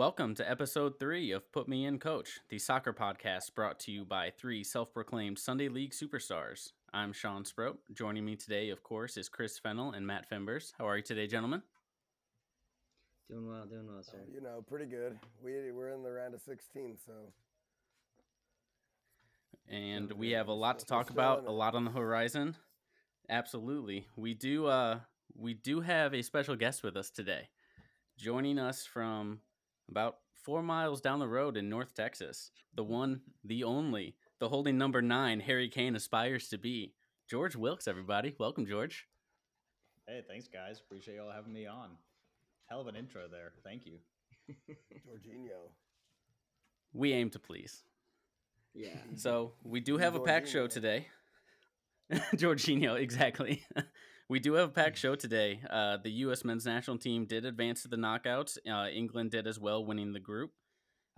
Welcome to episode three of Put Me In Coach, the soccer podcast brought to you by three self proclaimed Sunday League superstars. I'm Sean Sproat. Joining me today, of course, is Chris Fennell and Matt Fimbers. How are you today, gentlemen? Doing well, doing well, sir. You know, pretty good. We we're in the round of 16, so And we have a lot to talk about, a lot on the horizon. Absolutely. We do uh we do have a special guest with us today. Joining us from about four miles down the road in North Texas, the one, the only, the holding number nine Harry Kane aspires to be. George Wilkes, everybody. Welcome, George. Hey, thanks, guys. Appreciate y'all having me on. Hell of an intro there. Thank you. Jorginho. We aim to please. Yeah. So we do have a packed show today. Jorginho, exactly. we do have a packed show today. Uh, the U.S. men's national team did advance to the knockouts. Uh, England did as well, winning the group.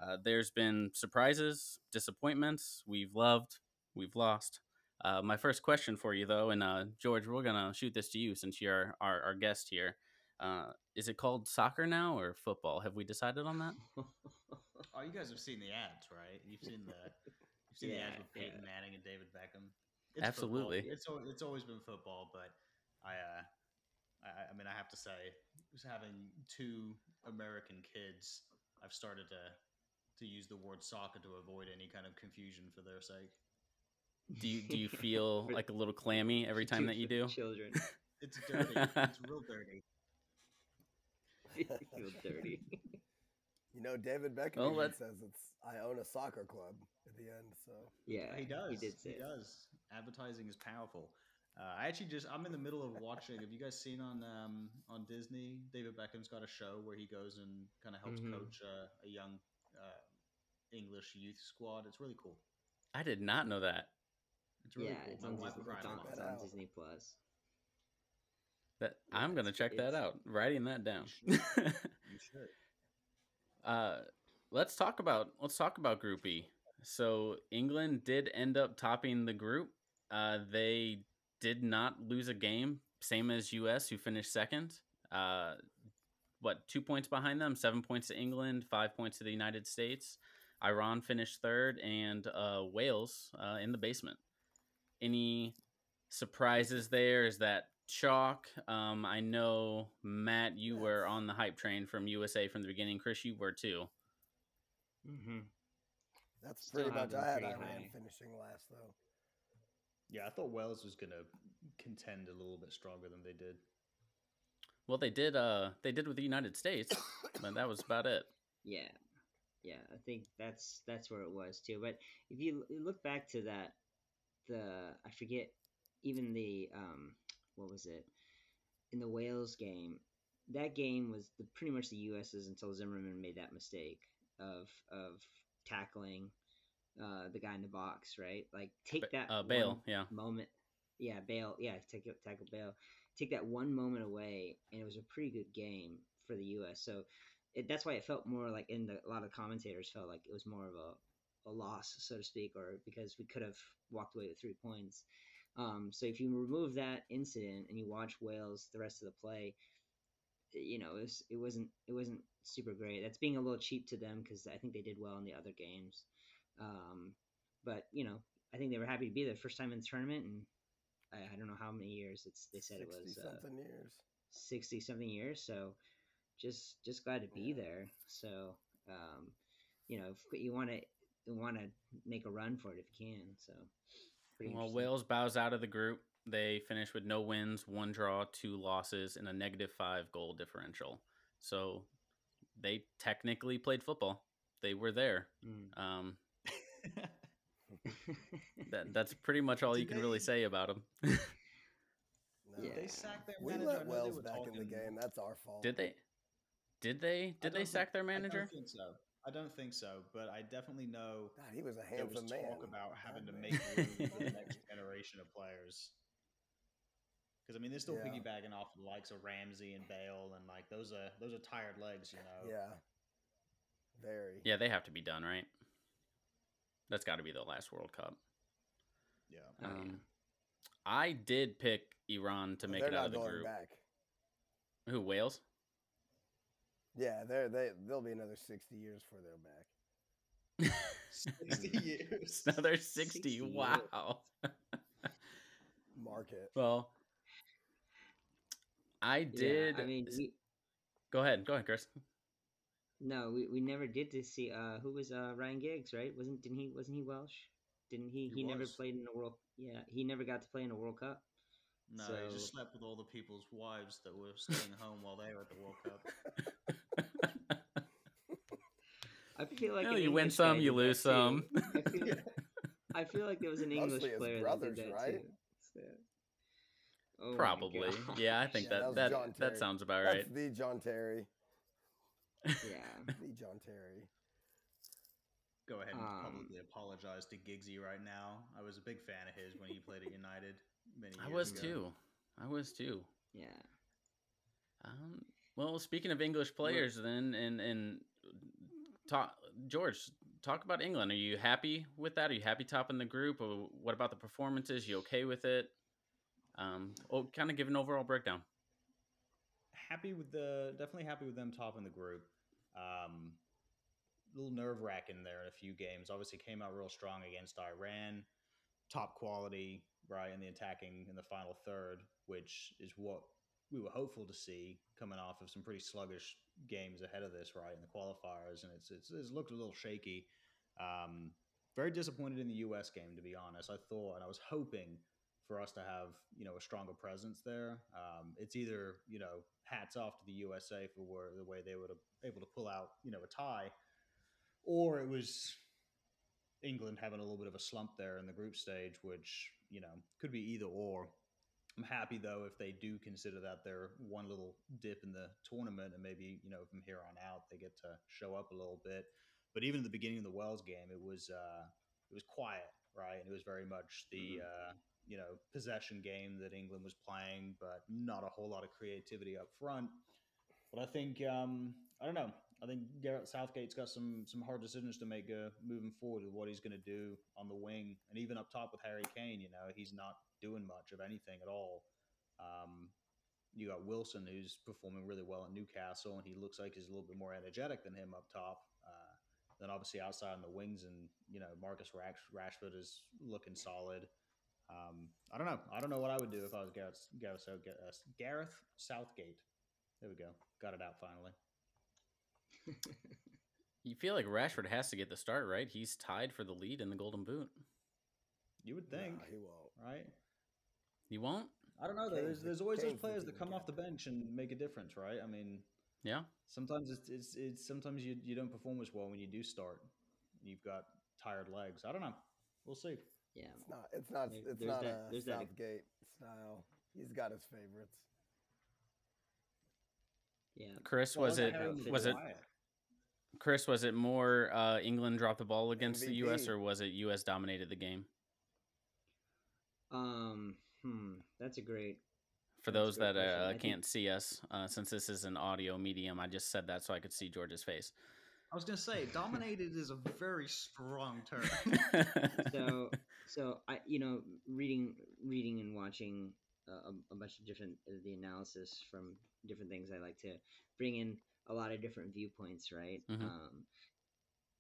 Uh, there's been surprises, disappointments. We've loved, we've lost. Uh, my first question for you, though, and uh, George, we're gonna shoot this to you since you're our, our guest here. Uh, is it called soccer now or football? Have we decided on that? Oh, you guys have seen the ads, right? You've seen the you've seen the ads with Peyton yeah. Manning and David Beckham. Absolutely. football. It's it's always been football, but I uh, I, I mean I have to say, just having two American kids, I've started to to use the word soccer to avoid any kind of confusion for their sake. Do you do you feel like a little clammy every time that you do? Children It's dirty. it's real dirty. feel dirty. You know, David Beckham Well, even says it's I own a soccer club at the end. So Yeah, he does. He did say He does. Advertising is powerful. Uh, I actually just I'm in the middle of watching. Have you guys seen on um, on Disney? David Beckham's got a show where he goes and kind of helps Mhm. coach uh, a young uh, English youth squad. It's really cool. I did not know that. It's really yeah, cool. it's My on, Disney, it's on, it's on. Disney Plus. That Yeah, I'm gonna check that out. Writing that down. You should. uh, let's talk about let's talk about Group E. So England did end up topping the group. Uh, they did not lose a game, same as US, who finished second. Uh, what two points behind them? Seven points to England, five points to the United States. Iran finished third, and uh, Wales uh, in the basement. Any surprises there? Is that chalk? Um, I know Matt, you were on the hype train from USA from the beginning. Chris, you were too. Mm-hmm. that's pretty have much. I had Iran finishing last though. Yeah, I thought Wales was gonna contend a little bit stronger than they did. Well, they did. Uh, they did with the United States, but that was about it. Yeah, yeah. I think that's that's where it was too. But if you look back to that, the I forget even the um what was it in the Wales game. That game was the pretty much the U.S.'s until Zimmerman made that mistake of of tackling uh, the guy in the box, right? Like take that uh, Bale, yeah. moment. Yeah, Bale. Yeah, take tackle Bale. Take that one moment away, and it was a pretty good game for the U.S. So it, that's why it felt more like in the, a lot of commentators felt like it was more of a, a loss, so to speak, or because we could have walked away with three points. Um, so if you remove that incident and you watch Wales the rest of the play, you know it, was, it wasn't it wasn't super great. That's being a little cheap to them because I think they did well in the other games. Um, but you know I think they were happy to be there first time in the tournament and. I, I don't know how many years it's. They said it was uh, something years. 60 something years so just just glad to be Yeah. there so um you know if you want to want to make a run for it if you can so pretty Well. Wales bows out of the group. They finish with no wins, one draw, two losses, and a negative five goal differential. So they technically played football. They were there. Mm. Um, that, that's pretty much all you Did can really say about them. No. Yeah. They sacked their We manager. I let know they Wales were back in the game. That's our fault. did they? Did they? Did they don't sack their manager? I don't think so. I don't think so, but I definitely know God, he was a there was handsome man. talk about having to make man. room for the next generation of players. Because I mean, they're still Yeah. piggybacking off the likes of Ramsey and Bale, and like those are those are tired legs, you know. Yeah. Very. Yeah, they have to be done, right? That's got to be the last World Cup. Yeah. Oh. Um, I did pick Iran to make it out of the group. back. Who Wales? Yeah, they're they they'll be another sixty years before they're back. 60 years. Another 60. 60. Wow. Market. well, I did. Yeah, I mean, we, Go ahead. Go ahead, Chris. No, we, we never did to see. Uh, who was uh Ryan Giggs? Right? Wasn't didn't he? Wasn't he Welsh? Didn't he? He He, never played in a world. Yeah, he never got to play in a World Cup. No, he just slept with all the people's wives that were staying home while they were at the World Cup. I feel like Well, an you win some, you lose too. some. I feel, I feel like there was an English Mostly player brothers, that did that right? too. So- Oh Probably. Yeah, I think Yeah, that was that that sounds about That's right. the John Terry. Yeah. The John Terry. Go ahead and Um, publicly apologize to Giggsy right now. I was a big fan of his when he played at United many I was ago. too. I was too. Yeah. Um, well, speaking of English players, then and and talk George, talk about England. Are you happy with that? Are you happy topping the group? Or what about the performances? You okay with it? Um, oh, kind of give an overall breakdown. Happy with the definitely happy with them topping the group. Um, little nerve wracking there in a few games. Obviously, came out real strong against Iran, top quality right in the attacking in the final third, which is what we were hopeful to see coming off of some pretty sluggish games ahead of this right in the qualifiers, and it's it's, it's looked a little shaky. Um, very disappointed in the U.S. game, to be honest. I thought and I was hoping for us to have you know a stronger presence there. Um, it's either you know hats off to the USA for where, the way they were able to pull out you know a tie, or it was England having a little bit of a slump there in the group stage, which you know could be either or. I'm happy though if they do consider that their one little dip in the tournament, and maybe you know from here on out they get to show up a little bit. But even at the beginning of the Wales game, it was uh, it was quiet, right? And it was very much the uh, you know possession game that England was playing, but not a whole lot of creativity up front. But I think um, I don't know. I think Gareth Southgate's got some some hard decisions to make uh, moving forward with what he's going to do on the wing, and even up top with Harry Kane. You know, he's not doing much of anything at all. Um, you got Wilson, who's performing really well at Newcastle, and he looks like he's a little bit more energetic than him up top. Uh, then obviously outside on the wings, and you know Marcus Rash- Rashford is looking solid. Um, I don't know. I don't know what I would do if I was Gareth Gareth, Southgate- uh, Gareth Southgate. There we go. Got it out finally. You feel like Rashford has to get the start, right? He's tied for the lead in the Golden Boot. You would think, Nah, he won't. right? You won't? I don't know. Though. There's there's always those players that come off the bench and make a difference, right? I mean, Yeah. sometimes it's it's, it's sometimes you you don't perform as well when you do start. You've got tired legs. I don't know. We'll see. Yeah. It's not. It's not. There- it's there's not that- a there's that- Southgate style. He's got his favorites. Yeah. Chris, Well, was it was it Chris, was it more uh, England dropped the ball against the US or was it US dominated the game? Um. Hmm. That's a great. For those great that uh, can't see us, uh, since this is an audio medium, I just said that so I could see George's face. I was gonna say dominated is a very strong term. So so I you know reading reading and watching uh, a, a bunch of different uh, the analysis from different things. I like to bring in a lot of different viewpoints. Right. Mhm. Um.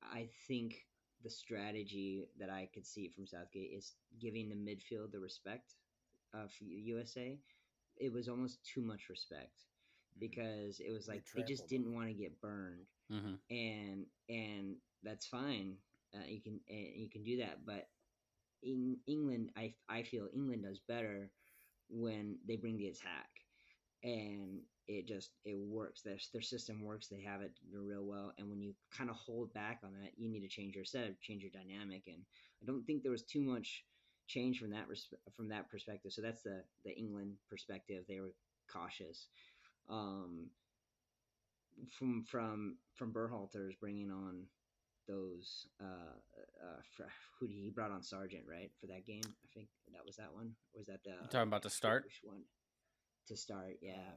I think the strategy that I could see from Southgate is giving the midfield the respect uh, for USA. It was almost too much respect because it was like they just didn't want to get burned hmm and and that's fine. Uh, you can uh, you can do that, but in England, I I feel England does better when they bring the attack, and it just it works. Their their system works. They have it real well, and when you kind of hold back on that, you need to change your setup, change your dynamic, and I don't think there was too much change from that res- from that perspective. So that's the the England perspective. They were cautious. Um, from from from Berhalter's bringing on those uh uh who he brought on Sargent right for that game? I think that was that one. Or was that the You talking about to start? which one? To start yeah.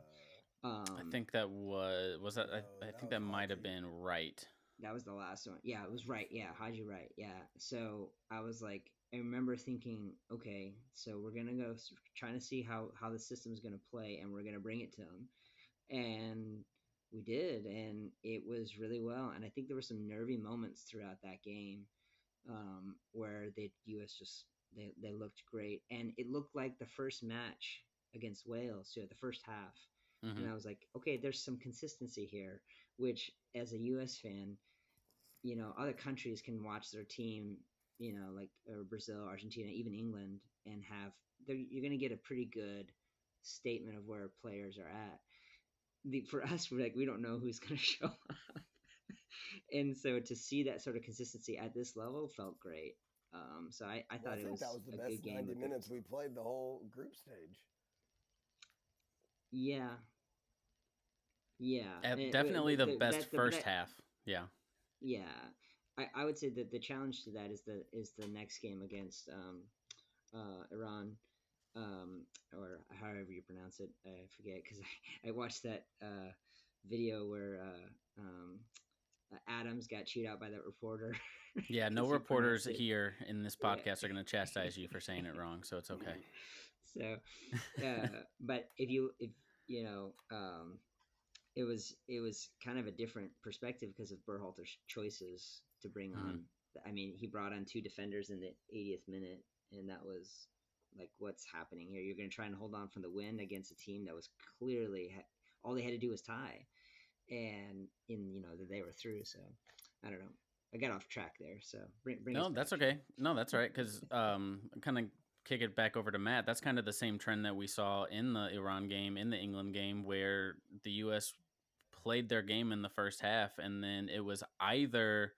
Uh, um I think that was was that. I, no, I that think was that might have been right. that was the last one. Yeah it was right yeah Haji right yeah. So I was like I remember thinking okay so we're gonna go trying to see how how the system's gonna play and we're gonna bring it to them and we did, and it was really well. And I think there were some nervy moments throughout that game um, where the U.S. just they they looked great, and it looked like the first match against Wales, so the first half. Mhm. And I was like, okay, there's some consistency here, which as a U.S. fan, you know, other countries can watch their team, you know, like Brazil, Argentina, even England, and have they're, you're going to get a pretty good statement of where players are at. The, for us, we're like we don't know who's going to show up, and so to see that sort of consistency at this level felt great. Um, so I, I Well, thought I it think was, that was the a best good game. 90 with minutes we played the whole group stage. Yeah. Yeah. And- but- definitely but the best that- but first that- half. Yeah. Yeah, I, I would say that the challenge to that is the is the next game against um, uh, Iran, um, or however you pronounce it. I forget because I, I watched that uh, video where uh, um, Adams got chewed out by that reporter. Yeah, no reporters here in this Yeah. podcast are going to chastise you for saying it wrong, so it's okay. so, uh, but if you if you know, um, it was it was kind of a different perspective because of Berhalter's choices to bring Mhm. on. I mean, he brought on two defenders in the 80th minute, and that was like, what's happening here? You're going to try and hold on from the win against a team that was clearly ha- all they had to do was tie, and in you know that they were through. So, I don't know. I got off track there. So bring bring. No, that's okay. No, that's all right. Because um, kind of kick it back over to Matt. That's kind of the same trend that we saw in the Iran game, in the England game, where the U.S. played their game in the first half, and then it was either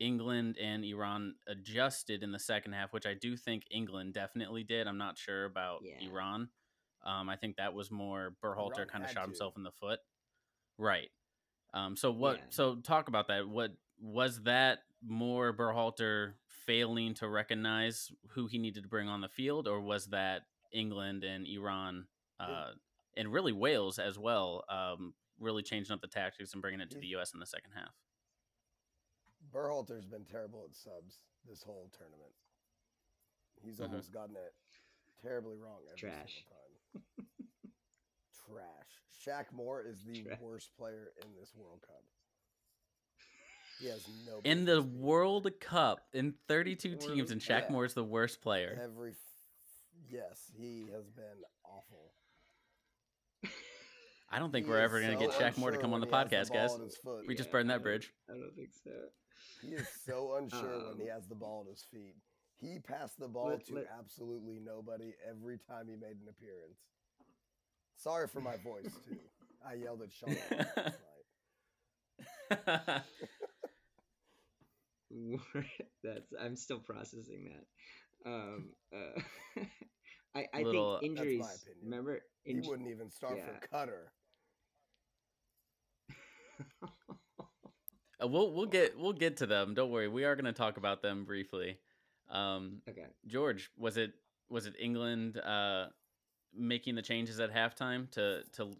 England and Iran adjusted in the second half, which I do think England definitely did. I'm not sure about Yeah. Iran. Um, I think that was more Berhalter Iran kind of shot to. himself in the foot. Right. Um, so what? Yeah. So talk about that. What was that more Berhalter failing to recognize who he needed to bring on the field, or was that England and Iran, uh, and really Wales as well, um, really changing up the tactics and bringing it to the U.S. in the second half? Berhalter's been terrible at subs this whole tournament. He's Mhm. almost gotten it terribly wrong every Trash. single time. Trash. Shaq Moore is the Trash. worst player in this World Cup. He has no In the business being World Cup, in 32 teams, and Shaq Yeah. is the worst player. every. f- Yes, he has been awful. I don't think He we're is ever going to so get Shaq Moore to come on the when he has podcast, ball guys. at his foot. We just burned that bridge. I don't think so. He is so unsure when he Um, has the ball at his feet. He passed the ball let- to let- absolutely nobody every time he made an appearance. Sorry for my voice too. I yelled at Sean last night. That's I'm still processing that. Um, uh, I, I Little- think That's my injuries. opinion. Remember, He wouldn't even start yeah. for Qatar. Uh, we'll we'll get we'll get to them. Don't worry. We are going to talk about them briefly. Um, okay. George, was it was it England uh, making the changes at halftime to to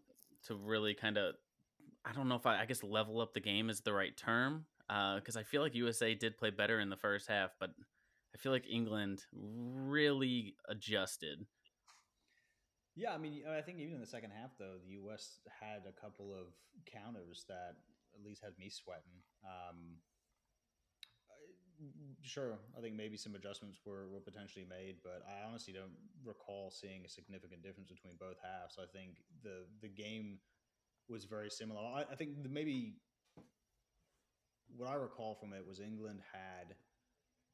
to really kind of I don't know if I, I guess level up the game is the right term because I feel like USA did play better in the first half, but I feel like England really adjusted. Yeah, I mean, I think even in the second half, though, the U.S. had a couple of counters that at least had me sweating. Um, sure, I think maybe some adjustments were, were potentially made, but I honestly don't recall seeing a significant difference between both halves. I think the the game was very similar. I, I think maybe what I recall from it was England had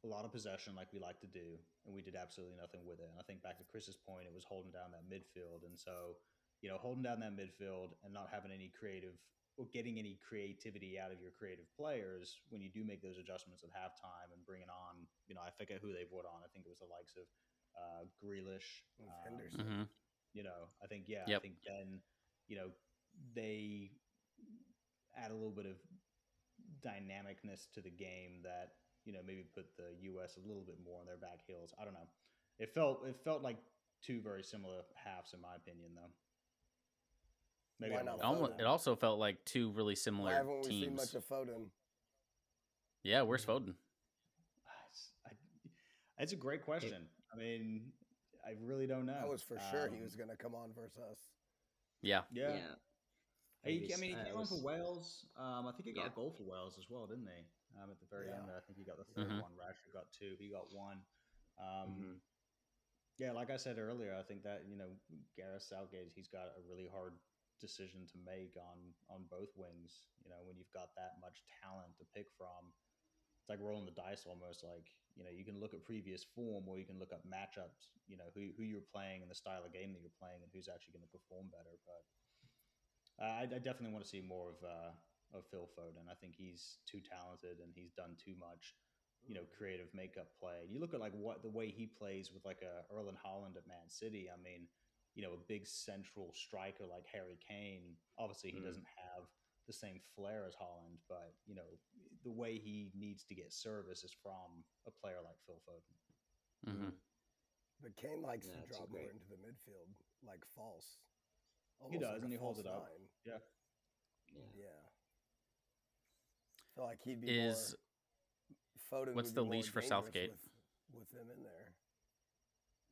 a lot of possession like we like to do, and we did absolutely nothing with it. And I think back to Chris's point, it was holding down that midfield. And so, you know, holding down that midfield and not having any creative getting any creativity out of your creative players when you do make those adjustments at halftime and bringing on, you know, I forget who they brought on. I think it was the likes of uh, Grealish, um, Henderson. hmm you know, I think yeah, Yep. I think then, you know, they add a little bit of dynamicness to the game that you know maybe put the U.S. a little bit more on their back heels. I don't know. It felt it felt like two very similar halves in my opinion, though. Maybe Why I'm not. Almost, it also felt like two really Why similar haven't we seen teams. much of Foden? yeah, where's Foden? It's, I- it's a great question. I mean, I really don't know. I was for sure he Um, was going to come on versus us. Yeah, Yeah. Yeah. He, I mean, he came on for Wales. Um, I think he got Yeah. a goal for Wales as well, didn't he? Um, at the very end, Yeah. there, I think he got the 3rd Mhm. one. Rashford got two. He got one. Um, Mhm. Yeah, like I said earlier, I think that you know Gareth Southgate, he's got a really hard decision to make on on both wings. You know, when you've got that much talent to pick from, it's like rolling the dice almost. Like you know, you can look at previous form, or you can look up matchups. You know, who who you're playing and the style of game that you're playing, and who's actually going to perform better. But uh, I, I definitely want to see more of uh, of Phil Foden. I think he's too talented and he's done too much you know creative makeup play. You look at like what the way he plays with like a Erling Haaland at Man City. I mean, you know, a big central striker like Harry Kane. Obviously, he Mm. doesn't have the same flair as Haaland, but you know, the way he needs to get service is from a player like Phil Foden. hmm But Kane likes Yeah, to it's a drop more into the midfield, like false. He does, like and he holds it up. nine. Yeah. Yeah. Yeah. I feel like he'd be Is more. Foden what's the leash for Southgate? With, with him in there.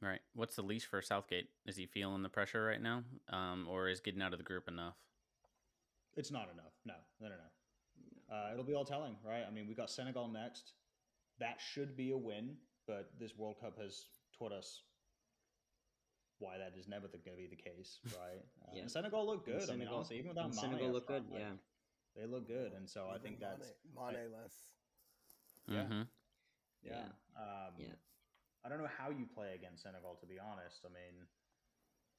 Right? What's the leash for Southgate? Is he feeling the pressure right now, um, or is getting out of the group enough? It's not enough. No, no, no, no. Uh, it'll be all telling, right? I mean, we got Senegal next. That should be a win, but this World Cup has taught us why that is never going to be the case, right? Uh, Yeah. and Senegal look And good. I mean, Senegal- honestly, even without and Mane Senegal look good. like, Yeah. they look good, and so I Even think that's Mane, Mane less. Yeah. hmm yeah. Um, Yeah. I don't know how you play against Senegal, to be honest. I mean,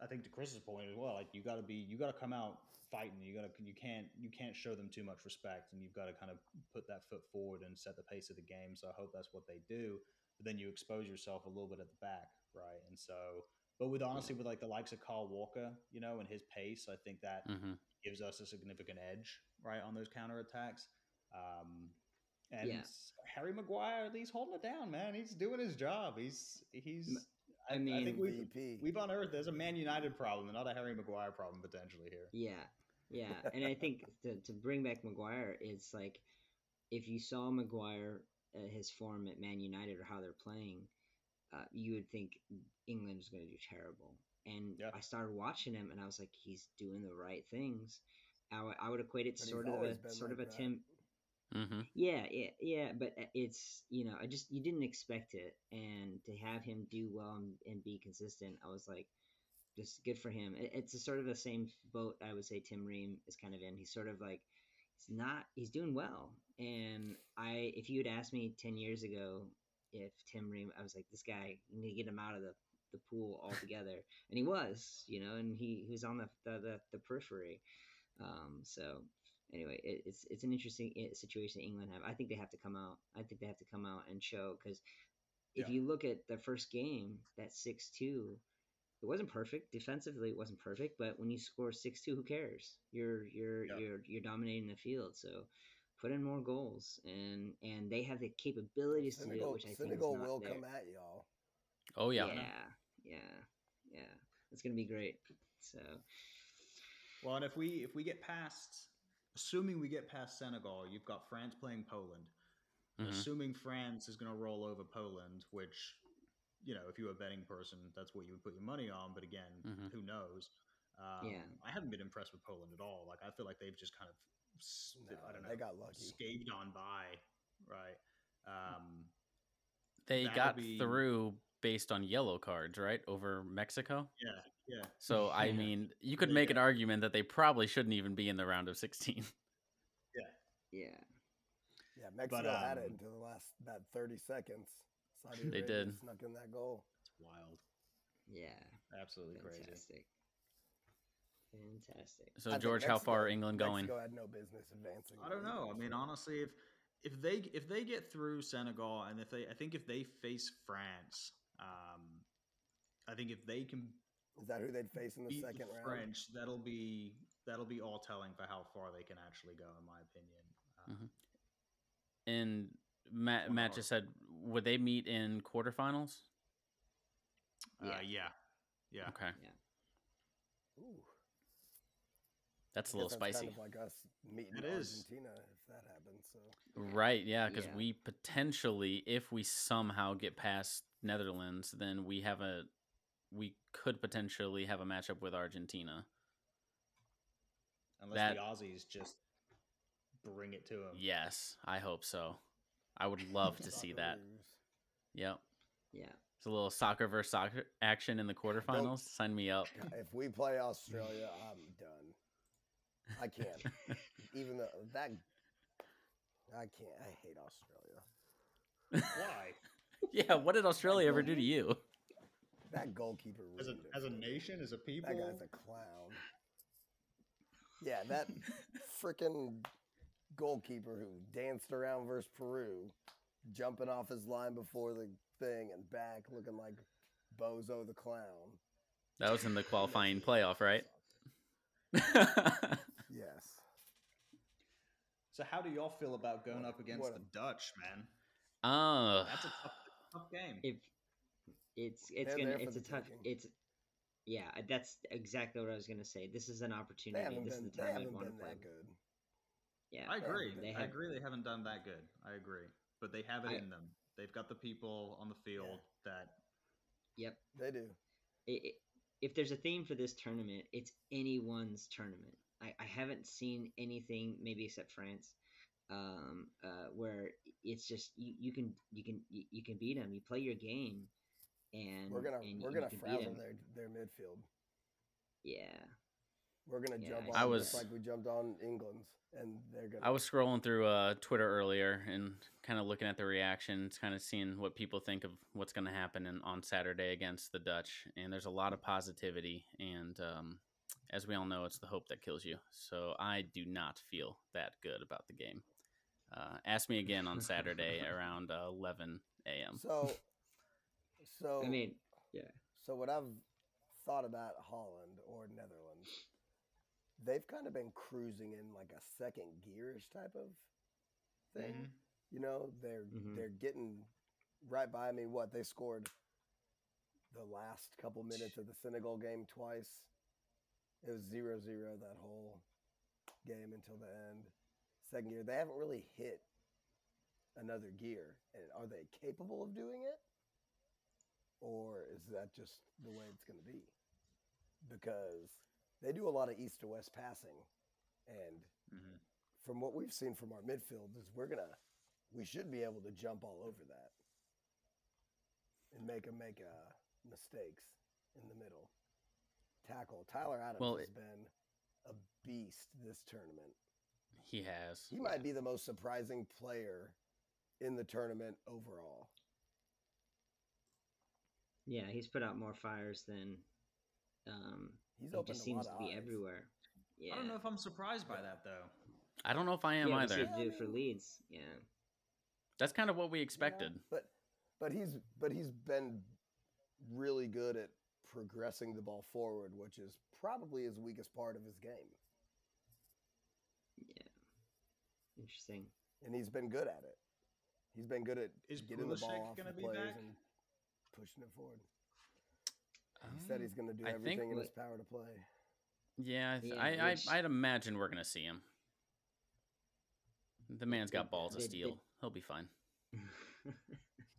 I think to Chris's point as well, like you got to be, you got to come out fighting. You got to, you can't, you can't show them too much respect, and you've got to kind of put that foot forward and set the pace of the game. So I hope that's what they do. But then you expose yourself a little bit at the back, right? And so, but with honestly, with like the likes of Carl Walker, you know, and his pace, I think that hmm gives us a significant edge, right, on those counterattacks. Um, and Yeah. Harry Maguire, he's holding it down, man. He's doing his job. He's he's. I I, mean- think we've MVP. we've unearthed there's a Man United problem, and not a Harry Maguire problem potentially here. Yeah, yeah, and I think to to bring back Maguire, it's like if you saw Maguire uh, his form at Man United or how they're playing, uh, you would think England is going to do terrible. And Yeah. I started watching him, and I was like, he's doing the right things. I would- I would equate it But he's sort of a sort like of a that. Tim hmm yeah, yeah, yeah, but uh, it's you know I just you didn't expect it, and to have him do well and, and be consistent, I was like, just good for him. It, it's a sort of the same boat I would say Tim Ream is kind of in. He's sort of like he's not he's doing well, and I if you had asked me ten years ago if Tim Ream, I was like this guy you need to get him out of the the pool altogether, and he was, you know, and he, he was on the the, the, the periphery. Um, so anyway, it, it's it's an interesting situation England have. I think they have to come out. I think they have to come out and show because if Yeah. you look at the first game, that six two, it wasn't perfect defensively. It wasn't perfect, but when you score six two, who cares? You're you're Yeah. you're you're dominating the field. So put in more goals, and and they have the capabilities to do it, Senegal, which I Senegal think is not will there. come at y'all. Oh yeah. yeah, yeah, yeah. It's gonna be great. So Well, and if we if we get past, assuming we get past Senegal, you've got France playing Poland. Mhm. Assuming France is going to roll over Poland, which you know, if you're a betting person, that's what you would put your money on. But again, Mhm. who knows? Um, Yeah. I haven't been impressed with Poland at all. Like I feel like they've just kind of, No, I don't know, they got lucky. scathed on by, right? Um, They got be- through based on yellow cards, right, over Mexico. yeah, yeah, So I Yeah. mean, you could They make an argument that they probably shouldn't even be in the round of 16. yeah, Yeah, Yeah, Mexico had it um, until the last that 30 seconds. Saudi They Arabia did. Snuck in that goal. it's wild, yeah. absolutely crazy. Fantastic. Fantastic. So I think George, how far are England going? Mexico had no business advancing. I don't know. I mean, honestly, if if they if they get through Senegal and if they I think if they face France, um, I think if they can Is that who they'd face in the second the round? French, that'll be that'll be all telling for how far they can actually go, in my opinion. Um, Mhm. And Matt, Matt hour. just said, would they meet in quarterfinals? uh, Yeah. yeah, yeah. Okay, Ooh, that's a little that's spicy. Kind of like us meeting It is. Argentina if that happens. So Right, yeah, because Yeah. we potentially, if we somehow get past Netherlands, then we have a, we could potentially have a matchup with Argentina. unless That- the Aussies just bring it to them. Yes, I hope so. I would love to see that. Socceroos. Yep. Yeah. It's a little soccer versus soccer action in the quarterfinals. Sign me up. If we play Australia, I'm done. I can't. Even though that, I can't. I hate Australia. Why? yeah, what did Australia ever do to you? That goalkeeper As a as a nation, as a people. That guy's a clown. Yeah, that freaking goalkeeper who danced around versus Peru, jumping off his line before the thing and back, looking like Bozo the clown. That was in the qualifying playoff, right? Yes. So how do y'all feel about going What up against what the Dutch, man? Oh, That's a tough, tough game. If it's it's They're gonna it's a the tough taking. it's yeah that's exactly what I was gonna say. This is an opportunity. This been, is the time we haven't want to play. good. Yeah, I agree. they I agree. They haven't done that good. I agree, but they have it I- in them. They've got the people on the field that. Yep. They do. i i if there's a theme for this tournament, it's anyone's tournament. I, I haven't seen anything, maybe except France, um, uh, where it's just you, you can you can you, you can beat them. You play your game, and We're gonna and we're gonna can beat their their midfield. Yeah, We're gonna Yeah, jump I on I was- just like we jumped on England's, and they're gonna. I was scrolling through uh, Twitter earlier and kind of looking at the reactions, kind of seeing what people think of what's going to happen in, on Saturday against the Dutch. And there's a lot of positivity. And um, as we all know, it's the hope that kills you. So I do not feel that good about the game. Uh, ask me again on Saturday around uh, 11 a.m. So, so I mean, yeah. So what I've thought about Holland or Netherlands, they've kind of been cruising in like a second gearish type of thing. Mhm. You know, they're Mhm. they're getting right by. I mean, what they scored the last couple minutes of the Senegal game twice. It was 0-0 that whole game until the end. Second gear, they haven't really hit another gear. And are they capable of doing it? Or is that just the way it's going to be? Because they do a lot of east to west passing. And Mhm. from what we've seen from our midfield is we're gonna we should be able to jump all over that and make them make uh, mistakes in the middle. Tackle Tyler Adams Well, has it- been a beast this tournament. He has. He might be the most surprising player in the tournament overall. Yeah, he's put out more fires than um, He's he opened just a seems lot to be eyes. everywhere. Yeah, I don't know if I'm surprised by that though. I don't know if I am yeah, we either. see do for leads. Yeah, That's kind of what we you know? expected. But but he's but he's been really good at progressing the ball forward, which is probably his weakest part of his game. yeah, interesting. and he's been good at it. He's been good at Is getting the ball off gonna the be players back? and pushing it forward. He said he's going to do I everything in what- his power to play. Yeah, I, th- Yeah, I, which- I I'd imagine we're gonna see him. The man's got balls of steel. did- He'll be fine.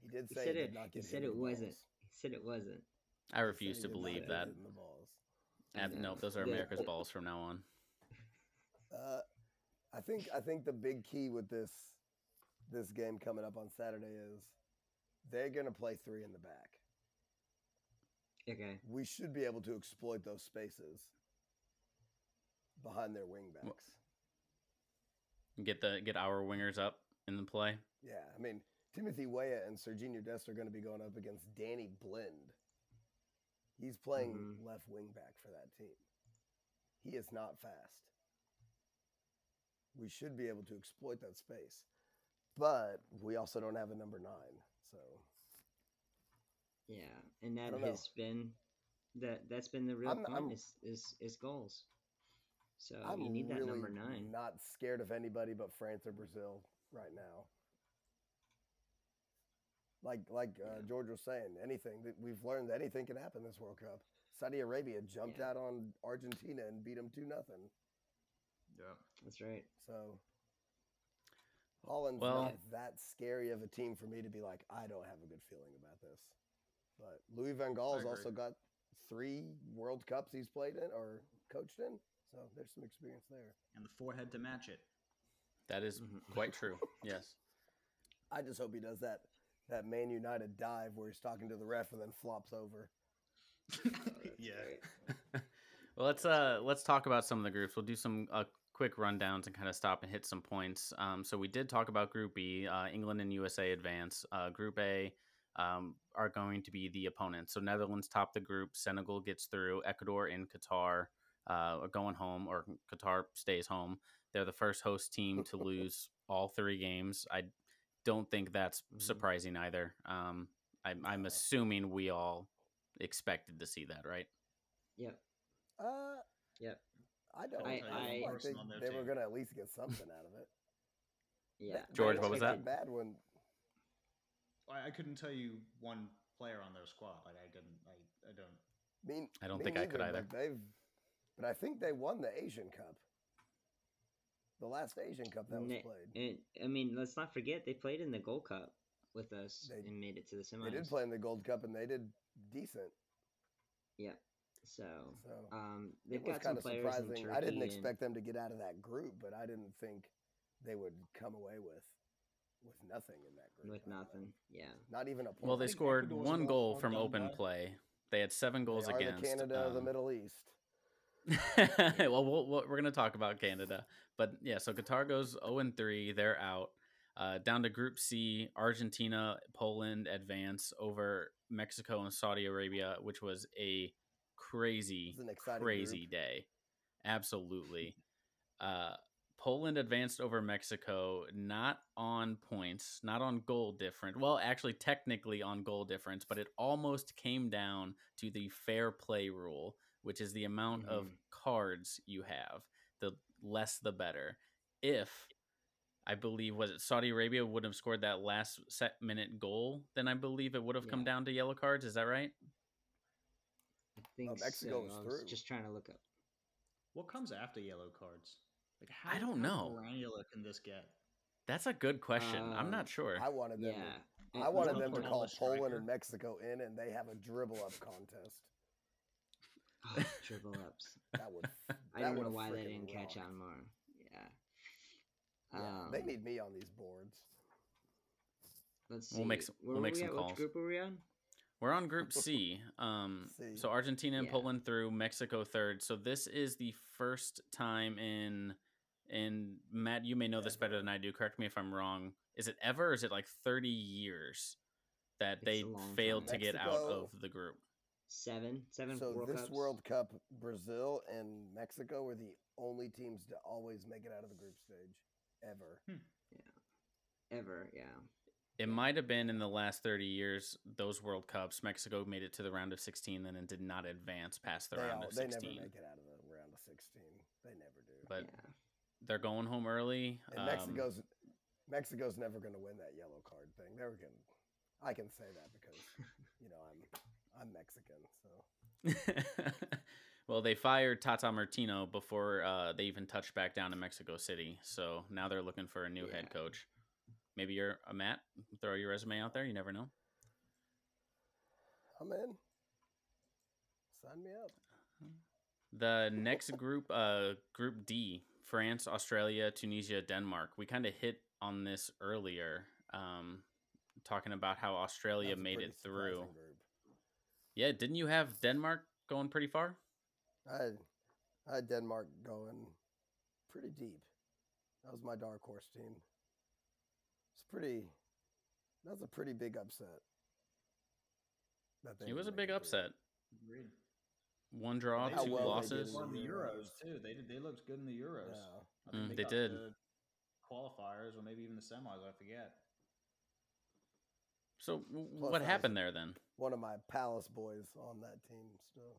He did He say said he it. did not He said it wasn't. balls. He said it wasn't. I refuse to believe that. hit the balls. I Ab- know. nope, those are America's balls from now on. Uh, I think I think the big key with this this game coming up on Saturday is they're going to play three in the back. Okay. We should be able to exploit those spaces behind their wingbacks. Get the get our wingers up in the play. Yeah, I mean Timothy Weah and Sergiño Dest are going to be going up against Danny Blind. He's playing Mhm. left wing back for that team. He is not fast. We should be able to exploit that space, but we also don't have a number nine. So Yeah, and that don't know. has been that that's been the real I'm- point I'm- is, is is goals. So I'm you need that really number nine. not scared of anybody but France or Brazil right now. Like like uh, Yeah. George was saying, anything that we've learned that anything can happen this World Cup. Saudi Arabia jumped Yeah. out on Argentina and beat them two nothing. Yeah. That's right. So Holland's Well- not that scary of a team for me to be like, I don't have a good feeling about this. But Louis Van Gaal's also got three World Cups he's played in or coached in. so there's some experience there. And the forehead to match it. That is quite true. Yes. I just hope he does that that Man United dive where he's talking to the ref and then flops over. yeah. Well, let's uh let's talk about some of the groups. We'll do some uh, quick rundowns and kind of stop and hit some points. Um, so we did talk about Group B. Uh, England and USA advance. Uh, group A um, are going to be the opponents. So Netherlands top the group. Senegal gets through. Ecuador and Qatar uh, are going home, or Qatar stays home. They're the first host team to lose all three games. I don't think that's Mhm. surprising either. Um, I'm, I'm assuming we all expected to see that, right? Yep. Uh, Yep. I don't. I- I, I- feel like Person they, on were going to at least get something out of it. Yeah. They- George, what was expected that? Bad one. I, I couldn't tell you one player on their squad. Like I didn't. I, I don't. mean. I don't me think I could either. But they've, but I think they won the Asian Cup. The last Asian Cup that was Ne- played. And I mean, let's not forget they played in the Gold Cup with us They- and made it to the semis. They did play in the Gold Cup and they did decent. Yeah. So So um, they've it was got some kind of players in surprising. Turkey I didn't and- expect them to get out of that group, but I didn't think they would come away with with nothing in that group. with by the nothing. Yeah. Not even a point. Well, they scored one goal from done open by- play. They had seven goals they are against. the Canada of the um, Middle East. well, we'll, we'll we're going to talk about Canada, but yeah. So Qatar goes zero and three. They're out. Uh, down to Group C, Argentina, Poland advance over Mexico and Saudi Arabia, which was a crazy, crazy group. day. Absolutely. Uh, Poland advanced over Mexico, not on points, not on goal difference. Well, actually, technically on goal difference, but it almost came down to the fair play rule, which is the amount of Mhm. cards you have. The less, the better. If I believe was it Saudi Arabia would have scored that last set minute goal, then I believe it would have come down to yellow cards. Is that right? I think Mexico so. was through. just trying to look up. What comes after yellow cards? Like how, I don't how know. granular can this get? That's a good question. I'm Um, not sure. I wanted them. Yeah. To, I wanted them to call Poland striker. and Mexico in, and they have a dribble up contest. Oh, triple ups. That would. I don't know would've why they didn't catch on more. Yeah. Yeah, they Um, need me on these boards. Let's see. We'll make some- Where we'll make we some at? calls. Which group were we on? We're on Group C. Um, C. so Argentina and Yeah. Poland through, Mexico third. So this is the first time in in Matt. You may know this better than I do. Correct me if I'm wrong. Is it ever? Or is it like 30 years that It's they failed time. to get out of the group? Seven. Seven So World this Cups. World Cup, Brazil and Mexico were the only teams to always make it out of the group stage ever. Yeah. Ever. Yeah. It might have been in the last 30 years. Those World Cups, Mexico made it to the round of 16, then it did not advance past the They, round all, of they 16. never make it out of the round of 16. They never do. But yeah. they're going home early. and Um, Mexico's Mexico's never going to win that yellow card thing. They're going. I can say that because you know I'm I'm Mexican, so well, they fired Tata Martino before uh, they even touched back down to Mexico City. So now they're looking for a new head coach. Maybe you're a Matt. Throw your resume out there. You never know. I'm in. Sign me up. The next group, uh, Group D, France, Australia, Tunisia, Denmark. We kind of hit on this earlier, um, talking about how Australia made it through. Group. Yeah, didn't you have Denmark going pretty far? I had, I had Denmark going pretty deep. That was my dark horse team. It's pretty. That's a pretty big upset. that they It was a big make it through. upset. Agreed. One draw, two well losses. in Won the the Euros Euros. too. They did. They looked good in the Euros. Yeah. I think Mm, they got did. to qualifiers or maybe even the semis. I forget. So Plus, what I happened there then? One of my Palace boys on that team still.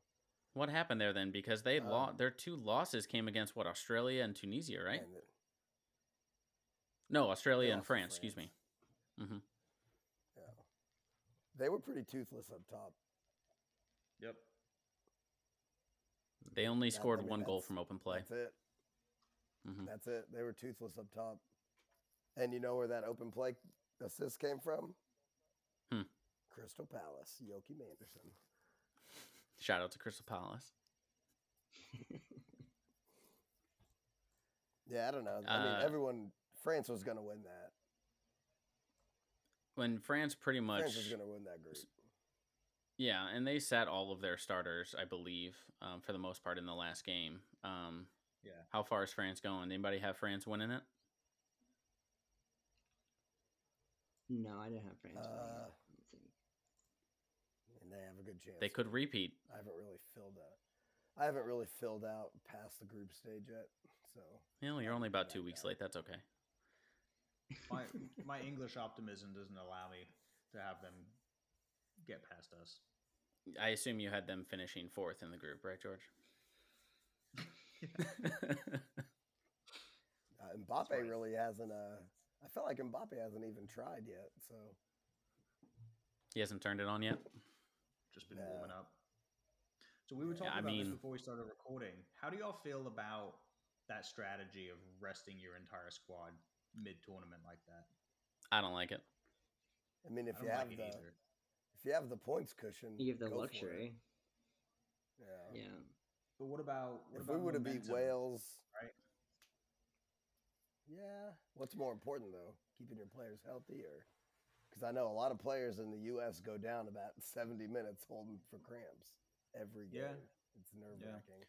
What happened there then? Because they Uh, lost. Their two losses came against what Australia and Tunisia, right? And it- No, Australia They and lost to France. Excuse me. France. hmm yeah. They were pretty toothless up top. Yep. They only That- I scored mean, one goal from open play. That's it. hmm That's it. They were toothless up top. And you know where that open play assist came from? Hmm. Crystal Palace, Joachim Andersen. Shout out to Crystal Palace. Yeah, I don't know. I Uh, mean, everyone. France was going to win that. When France pretty much France was going to win that group. Yeah, and they sat all of their starters, I believe, um, for the most part in the last game. Um, Yeah. How far is France going? Anybody have France winning it? No, I didn't have France. Uh, I don't think. and they have a good chance. They could repeat. I haven't really filled out. I haven't really filled out past the group stage yet. So You know, you're only about two weeks no. late. That's okay. My my English optimism doesn't allow me to have them get past us. I assume you had them finishing fourth in the group, right, George? uh, Mbappe right. really hasn't. Uh, I felt like Mbappe hasn't even tried yet. So he hasn't turned it on yet. Just been Yeah. warming up. So we were talking I about mean- this before we started recording. How do y'all feel about that strategy of resting your entire squad mid tournament like that? I don't like it. I mean, if I you have like the either. if you have the points cushion, You have the go luxury. Yeah. Yeah. But what about what If about we would have beat? Wales, right? Yeah. What's more important though, keeping your players healthy, or because I know a lot of players in the U.S. go down about 70 minutes holding for cramps every game. Yeah. It's nerve wracking.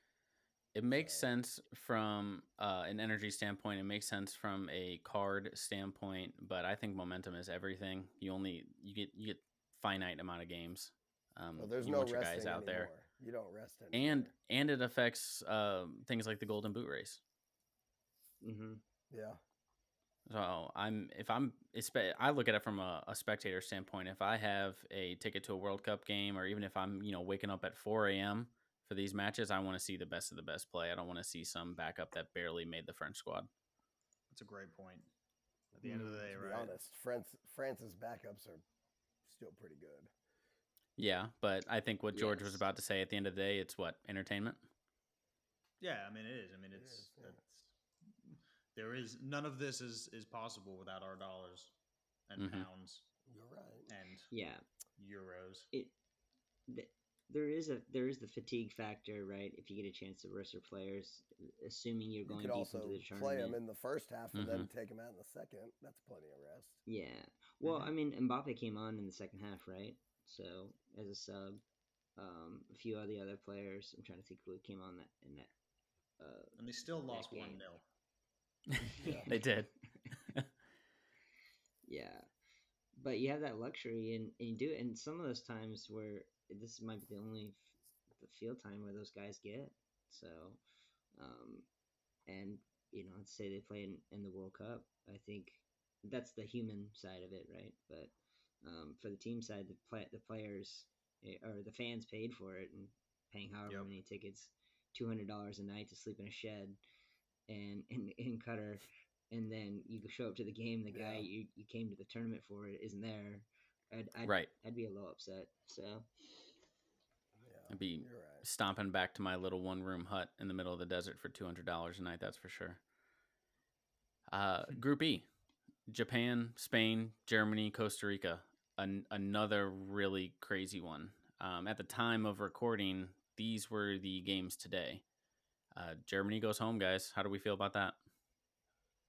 It makes So- sense from uh, an energy standpoint. It makes sense from a card standpoint, but I think momentum is everything. You only you get you get finite amount of games. Um, Well, there's you no want your resting guys out there, anymore. You don't rest and anymore. and it affects um things like the Golden Boot race. Mm-hmm. yeah. So I'm if I'm I look at it from a, a spectator standpoint. If I have a ticket to a World Cup game, or even if I'm you know waking up at 4 a.m. for these matches, I want to see the best of the best play. I don't want to see some backup that barely made the French squad. That's a great point. At the end of the day, To be right? honest, France France's backups are still pretty good. Yeah, but I think what George was about to say at the end of the day, it's what entertainment. Yeah, I mean it is. I mean It it's is, yeah. that's there is none of this is is possible without our dollars and Mhm. pounds You're right. and Yeah. euros. It. th- There is a there is the fatigue factor, right? If you get a chance to rest your players, assuming you're You going could deep also into the play them in the first half and then Mm-hmm. take them out in the second. That's plenty of rest. Yeah. Well, Mm-hmm. I mean, Mbappe came on in the second half, right? So as a sub, um, a few of the other players. I'm trying to think who came on that in that. Uh, And they still lost one 0 Yeah. they did. yeah, but you have that luxury, and, and you do it. And some of those times where this might be the only f- the field time where those guys get. So, um, and you know, let's say they play in, in the World Cup. I think that's the human side of it, right? But um, for the team side, the play, the players eh, or the fans paid for it and paying however Yep. many tickets, two hundred dollars a night to sleep in a shed, and in in Qatar, and then you show up to the game, the guy Yeah. you, you came to the tournament for isn't there. I'd, I'd, right. I'd be a little upset. So Yeah. I'd be right. stomping back to my little one room hut in the middle of the desert for two hundred dollars a night. That's for sure. Uh, Group E: Japan, Spain, Germany, Costa Rica. An- another really crazy one. Um, at the time of recording, these were the games today. Uh, Germany goes home, guys. How do we feel about that?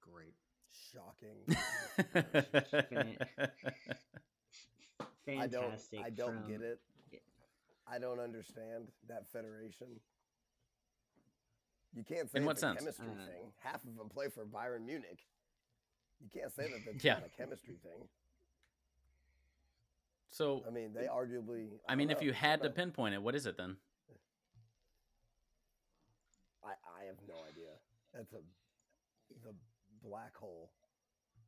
Great. Shocking. I don't. I don't from, get it. Yeah. I don't understand that federation. You can't say In what it's a sense? chemistry Uh, thing. Half of them play for Bayern Munich. You can't say that that's Yeah. not a chemistry thing. so, I mean, they arguably. I mean, don't if you had to pinpoint it, what is it then? I, I have no idea. That's a the black hole.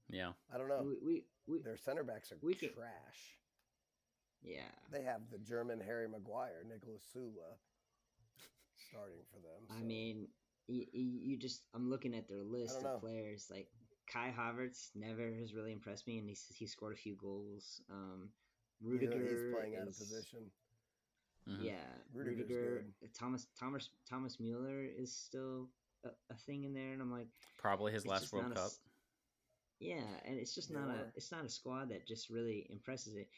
Yeah, I don't know. We, we, we Their center backs are we can- trash. Yeah. They have the German Harry Maguire, Nicholas Sula, starting for them. I mean, you, you just I'm looking at their list of know. players. Like Kai Havertz never has really impressed me, and he's he scored a few goals. Um, You know, Rudiger he's playing out of is- position. Mhm. Yeah, Rudiger's Rudiger, good. Thomas Thomas Thomas Mueller is still a, a thing in there, and I'm like, probably his last World not a Cup. yeah, and it's just not a it's not a squad that just really impresses it.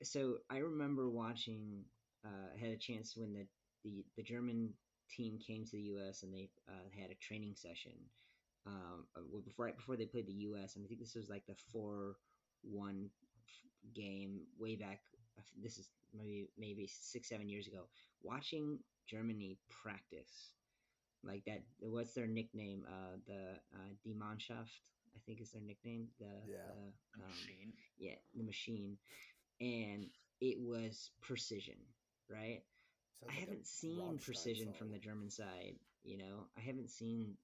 I- So I remember watching. Uh, I had a chance when the, the the German team came to the U.S. and they uh, had a training session um, uh, well, before right before they played the U.S. and I think this was like the four one game way back. This is maybe maybe six seven years ago. Watching Germany practice like that. What's their nickname? Uh, the uh, Die Mannschaft, I think is their nickname. The Yeah. the, The um, machine. yeah, the machine, and it was precision, right? Sounds I like haven't seen Rammstein precision from the German side. You know, I haven't seen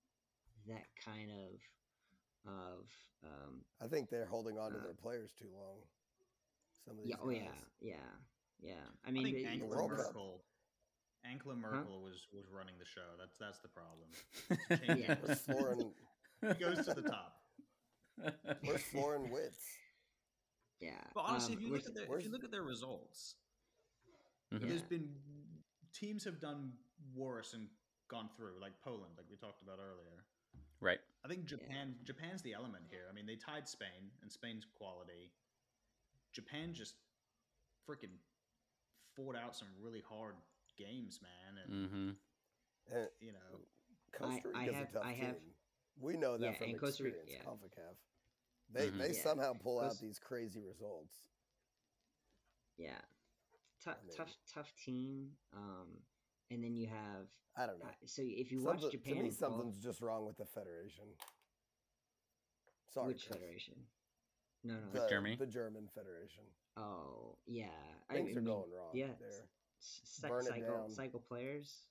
that kind of of um, I think they're holding on to uh, their players too long. Some of these yeah, oh yeah, guys. yeah, yeah. I I, mean, think they- Ang- Angela Merkel. Angela Merkel was was running the show. That's that's the problem. Yeah. it. Where's Florian? He goes to the top. Where's Florian Wirtz? Yeah. But honestly, um, if you look at their, if you look at their results, Mhm. there's been teams have done worse and gone through, like Poland, like we talked about earlier. Right. I think Japan Japan's the element here. I mean, they tied Spain, and Spain's quality. Japan just freaking fought out some really hard games, man, and Mm-hmm. And you know, Costa I Rica's have- a tough I have- team. We know that Yeah, from and Costa Rica- experience. yeah. CONCACAF. They Mhm. they Yeah. somehow pull out these crazy results. yeah, tough, I mean- tough, tough team. Um, and then you have I don't know. uh, so if you watch Japan, to me, quali- something's just wrong with the federation. Sorry, which Chris. federation? No, no. The, Germany? the German federation. Oh, yeah. Things I are going wrong yeah, there. s- cy- Burn it cycle down. cycle players.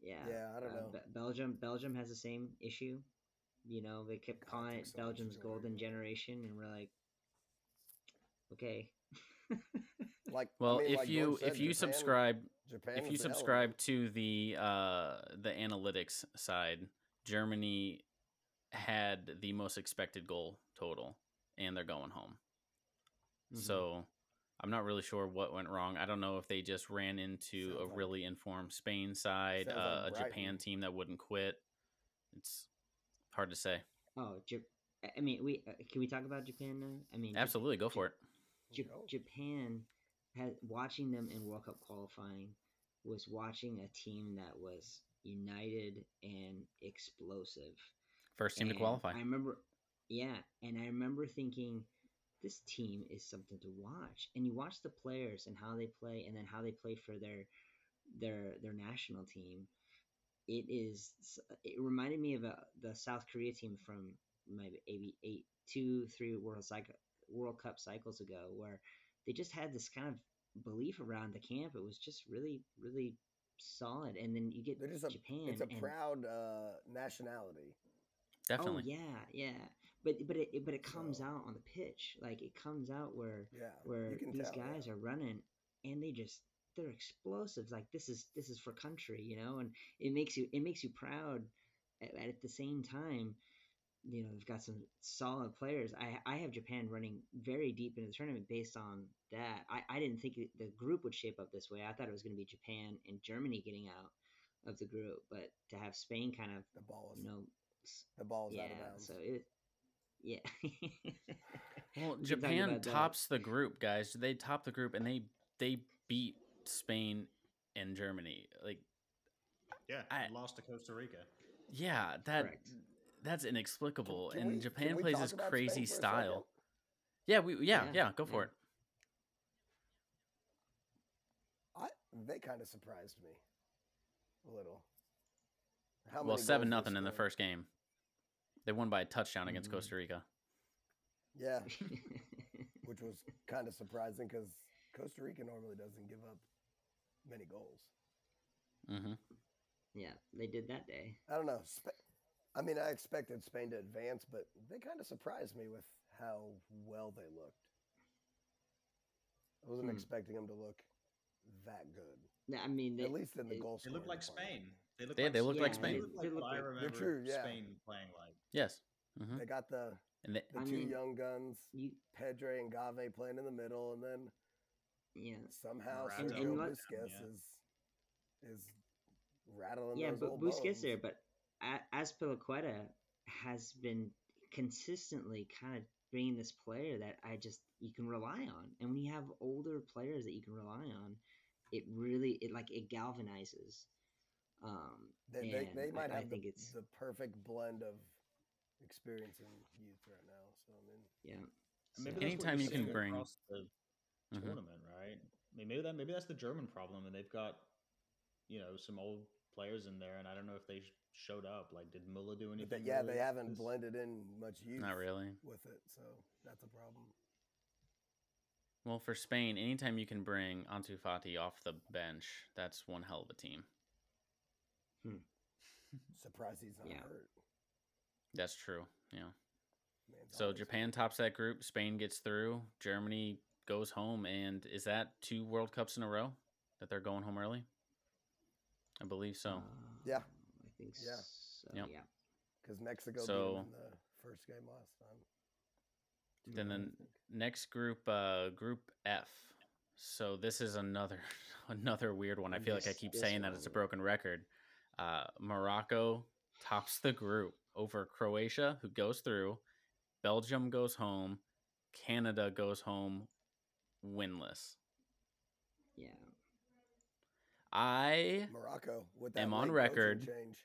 Yeah. Yeah, I don't uh, know. Be- Belgium Belgium has the same issue. You know, they kept calling it so Belgium's is going golden generation, and we're like, okay. Like I Well, mean, if like you said, if you Japan- subscribe Japan if you was the element. subscribe to the uh the analytics side, Germany had the most expected goal total, and they're going home. Mhm. So I'm not really sure what went wrong. I don't know if they just ran into Sounds a like- really informed Spain side, uh, like a Japan team that wouldn't quit. It's hard to say. Oh, I- mean, we uh, can we talk about Japan now? I mean, Absolutely, go for it. Go. Japan had watching them in World Cup qualifying was watching a team that was united and explosive. First team to qualify. I remember, yeah, and I remember thinking, this team is something to watch. And you watch the players and how they play, and then how they play for their their their national team. It is. It reminded me of uh the South Korea team from maybe maybe eight, two, three World cycle World Cup cycles ago, where they just had this kind of belief around the camp. It was just really, really solid. And then you get They're a Japan. it's a and- proud uh, nationality. Definitely. Oh yeah, yeah. But but it it- but it comes So- out on the pitch. Like it comes out where Yeah, where these tell, yeah. guys are running and they just they're explosives. Like this is this is for country, you know, and it makes you it makes you proud. At, at the same time, you know, they've got some solid players. I I have Japan running very deep into the tournament based on that. I I didn't think the group would shape up this way. I thought it was going to be Japan and Germany getting out of the group, but to have Spain kind of The ball is you know the ball is yeah, out of bounds. so it, yeah. Well, We can talk Japan about that. tops the group, guys. They top the group and they they beat Spain and Germany. Like, yeah, I- lost to Costa Rica. yeah, that Correct. that's inexplicable. Can and we- Japan plays this crazy Spain for a style. Yeah, we yeah, yeah, Yeah, go for yeah. it. I they kind of surprised me a little. How well, seven goals nothing in the first game. They won by a touchdown against Mhm. Costa Rica. Yeah, which was kind of surprising because Costa Rica normally doesn't give up many goals. hmm yeah, they did that day. I don't know. Spa- I mean, I expected Spain to advance, but they kind of surprised me with how well they looked. I wasn't Hmm. expecting them to look that good, Yeah, I mean, they, at least in the it- goal. They look like department. Spain. They look They- like they look like Spain. They look like They I remember true, yeah. Spain playing like. Yes. hmm They got the And they, the I two mean, young guns, you, Pedri and Gavi playing in the middle, and then yeah, somehow Morata. And- Sergio and let- Busquets Yeah. is is rattling yeah, those but old Busquets bones. there, but A- Azpilicueta has been consistently kind of being this player that I just you can rely on, and when you have older players that you can rely on, it really it like it galvanizes. Um, They, they, they might I, I have think the, it's the perfect blend of experiencing youth right now. So I mean, Yeah. So- Anytime you're can bring- the Mhm. tournament, right? I mean, maybe that maybe that's the German problem, and they've got you know some old players in there, and I don't know if they showed up. Like, did Muller do anything? they, yeah, really they haven't this- blended in much youth Not really. with it, so that's a problem. Well, for Spain, anytime you can bring Ansu Fati off the bench, that's one hell of a team. Surprised he's not Yeah. hurt. That's true. Yeah. Man's So Japan tops that group. Spain gets through. Germany goes home, and is that two World Cups in a row that they're going home early? I believe so. Yeah. Um, I think Yeah. so. Yep. Yeah. because Mexico So- beat him in the first game last time. Then 2-1, I the next group, uh, Group F. So this is another another weird one. I And feel like I keep this saying that it's a broken record. Uh, Morocco tops the group over Croatia, who goes through. Belgium goes home. Canada goes home winless. Yeah. I Morocco with that am on record- change.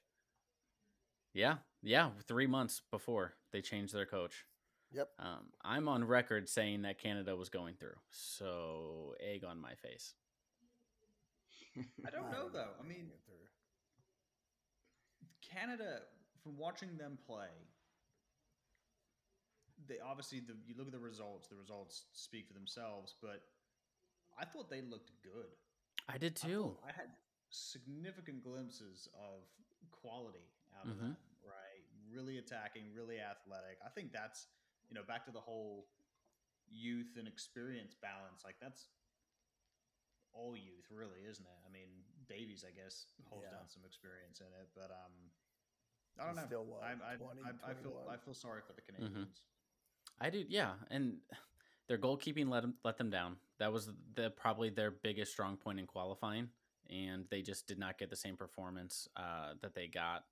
Yeah, yeah, three months before they changed their coach. Yep. Um, I'm on record saying that Canada was going through. So egg on my face. I don't know though. I mean, they'll get through. Canada, from watching them play, they obviously the you look at the results. The results speak for themselves, but I thought they looked good. I did too. thought- I, had significant glimpses of quality out of Mhm. them. Right, really attacking, really athletic. I think that's you know back to the whole youth and experience balance. Like that's all youth, really, isn't it? I mean, Davies, I guess, holds Yeah. down some experience in it, but um, I don't He's know. still, what, I, I, 20, I, I feel I feel sorry for the Mm-hmm. Canadians. I do, yeah. And their goalkeeping let them, let them down. That was the probably their biggest strong point in qualifying, and they just did not get the same performance uh, that they got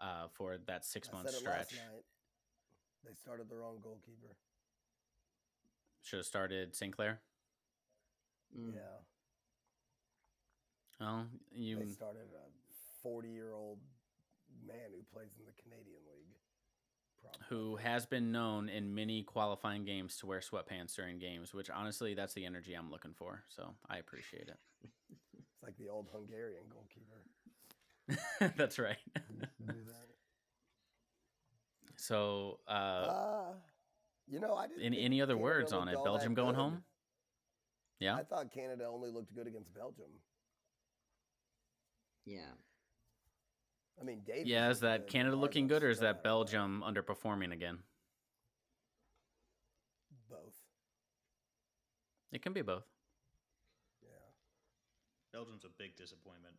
uh, for that six I month stretch. They started the wrong goalkeeper. Should have started St. Clair. Mm. Yeah, Well, you they started a forty-year-old man who plays in the Canadian League. Probably. who has been known in many qualifying games to wear sweatpants during games, which honestly, that's the energy I'm looking for. So I appreciate it. It's like the old Hungarian goalkeeper. that's right. that. so, uh, Uh, you know, I didn't. any any other Canada words on it? Belgium going good. home? Yeah. I thought Canada only looked good against Belgium. Yeah. I mean, Davies Yeah, is that Canada looking good, or is that stud, but Belgium underperforming again? Both. It can be both. Yeah. Belgium's a big disappointment.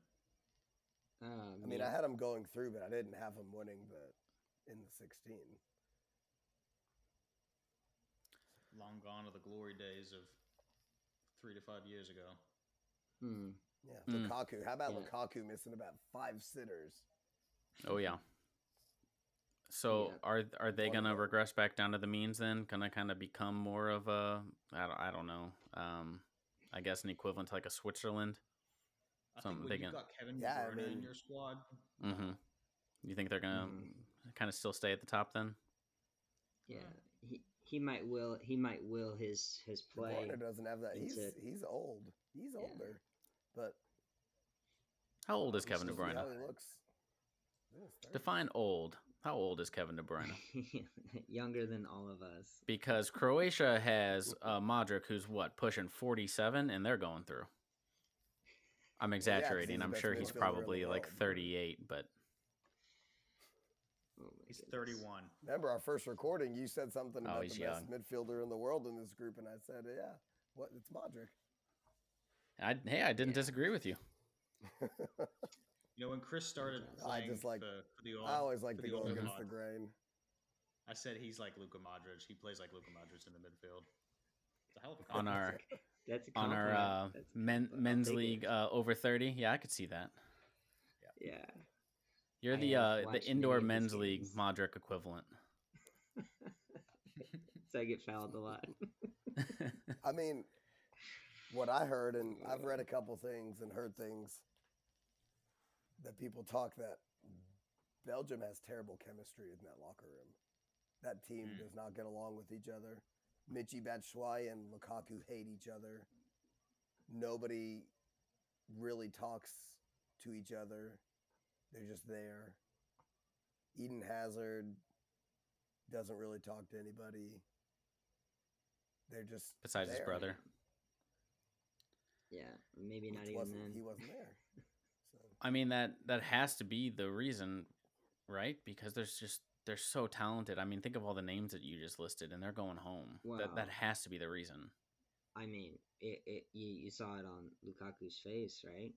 Um, I mean, yeah. I had them going through, but I didn't have them winning the in the 16. Long gone are the glory days of three to five years ago. Hmm. Yeah, Mm. Lukaku. How about Yeah. Lukaku missing about five sitters? Oh yeah. So Yeah. are are they gonna regress back down to the means then? Gonna kind of become more of a I don't I don't know. Um, I guess an equivalent to like a Switzerland. I Something think they when you've got Kevin De Yeah, I Bruyne in your squad, Mm-hmm. You think they're gonna Mhm. kind of still stay at the top then? Yeah. He he might will he might will his his play. Bruyne doesn't have that. He's into- he's old. He's Yeah. older, but How old is Kevin De Bruyne? How he looks. Yeah, he's 30. Define old. How old is Kevin De Bruyne? Younger than all of us. Because Croatia has uh, Modric, who's what pushing forty-seven, and they're going through. I'm exaggerating. the I'm sure he's midfielder in the probably like 38, but Oh he's goodness. 31. Remember our first recording? You said something Oh, about he's the best midfielder in the world in this group, and I said, "Yeah, what? It's Modric." I, hey, I didn't Yeah. disagree with you. You know, when Chris started I playing just like- for, for the I always like for to the go Old against the grain. I said he's like Luka Modric. He plays like Luka Modric in the midfield. It's a hell of a On our That's a on our uh, That's a men, men's league uh, over 30. Yeah, I could see that. Yeah. yeah. You're I the uh, the indoor many of men's league. Modric equivalent. so I get fouled a lot. I mean, what I heard, and I've read a couple things and heard things that people talk that Belgium has terrible chemistry in that locker room. That team Mm. does not get along with each other. Michi Batshuayi and Lukaku hate each other. Nobody really talks to each other. They're just there. Eden Hazard doesn't really talk to anybody. They're just Besides his brother. Yeah, maybe Which not even wasn't- then. He wasn't there. So I mean that that has to be the reason, right? Because there's just they're so talented. I mean, think of all the names that you just listed, and they're going home. That that has to be the reason. I mean, it, it you, you saw it on Lukaku's face, right?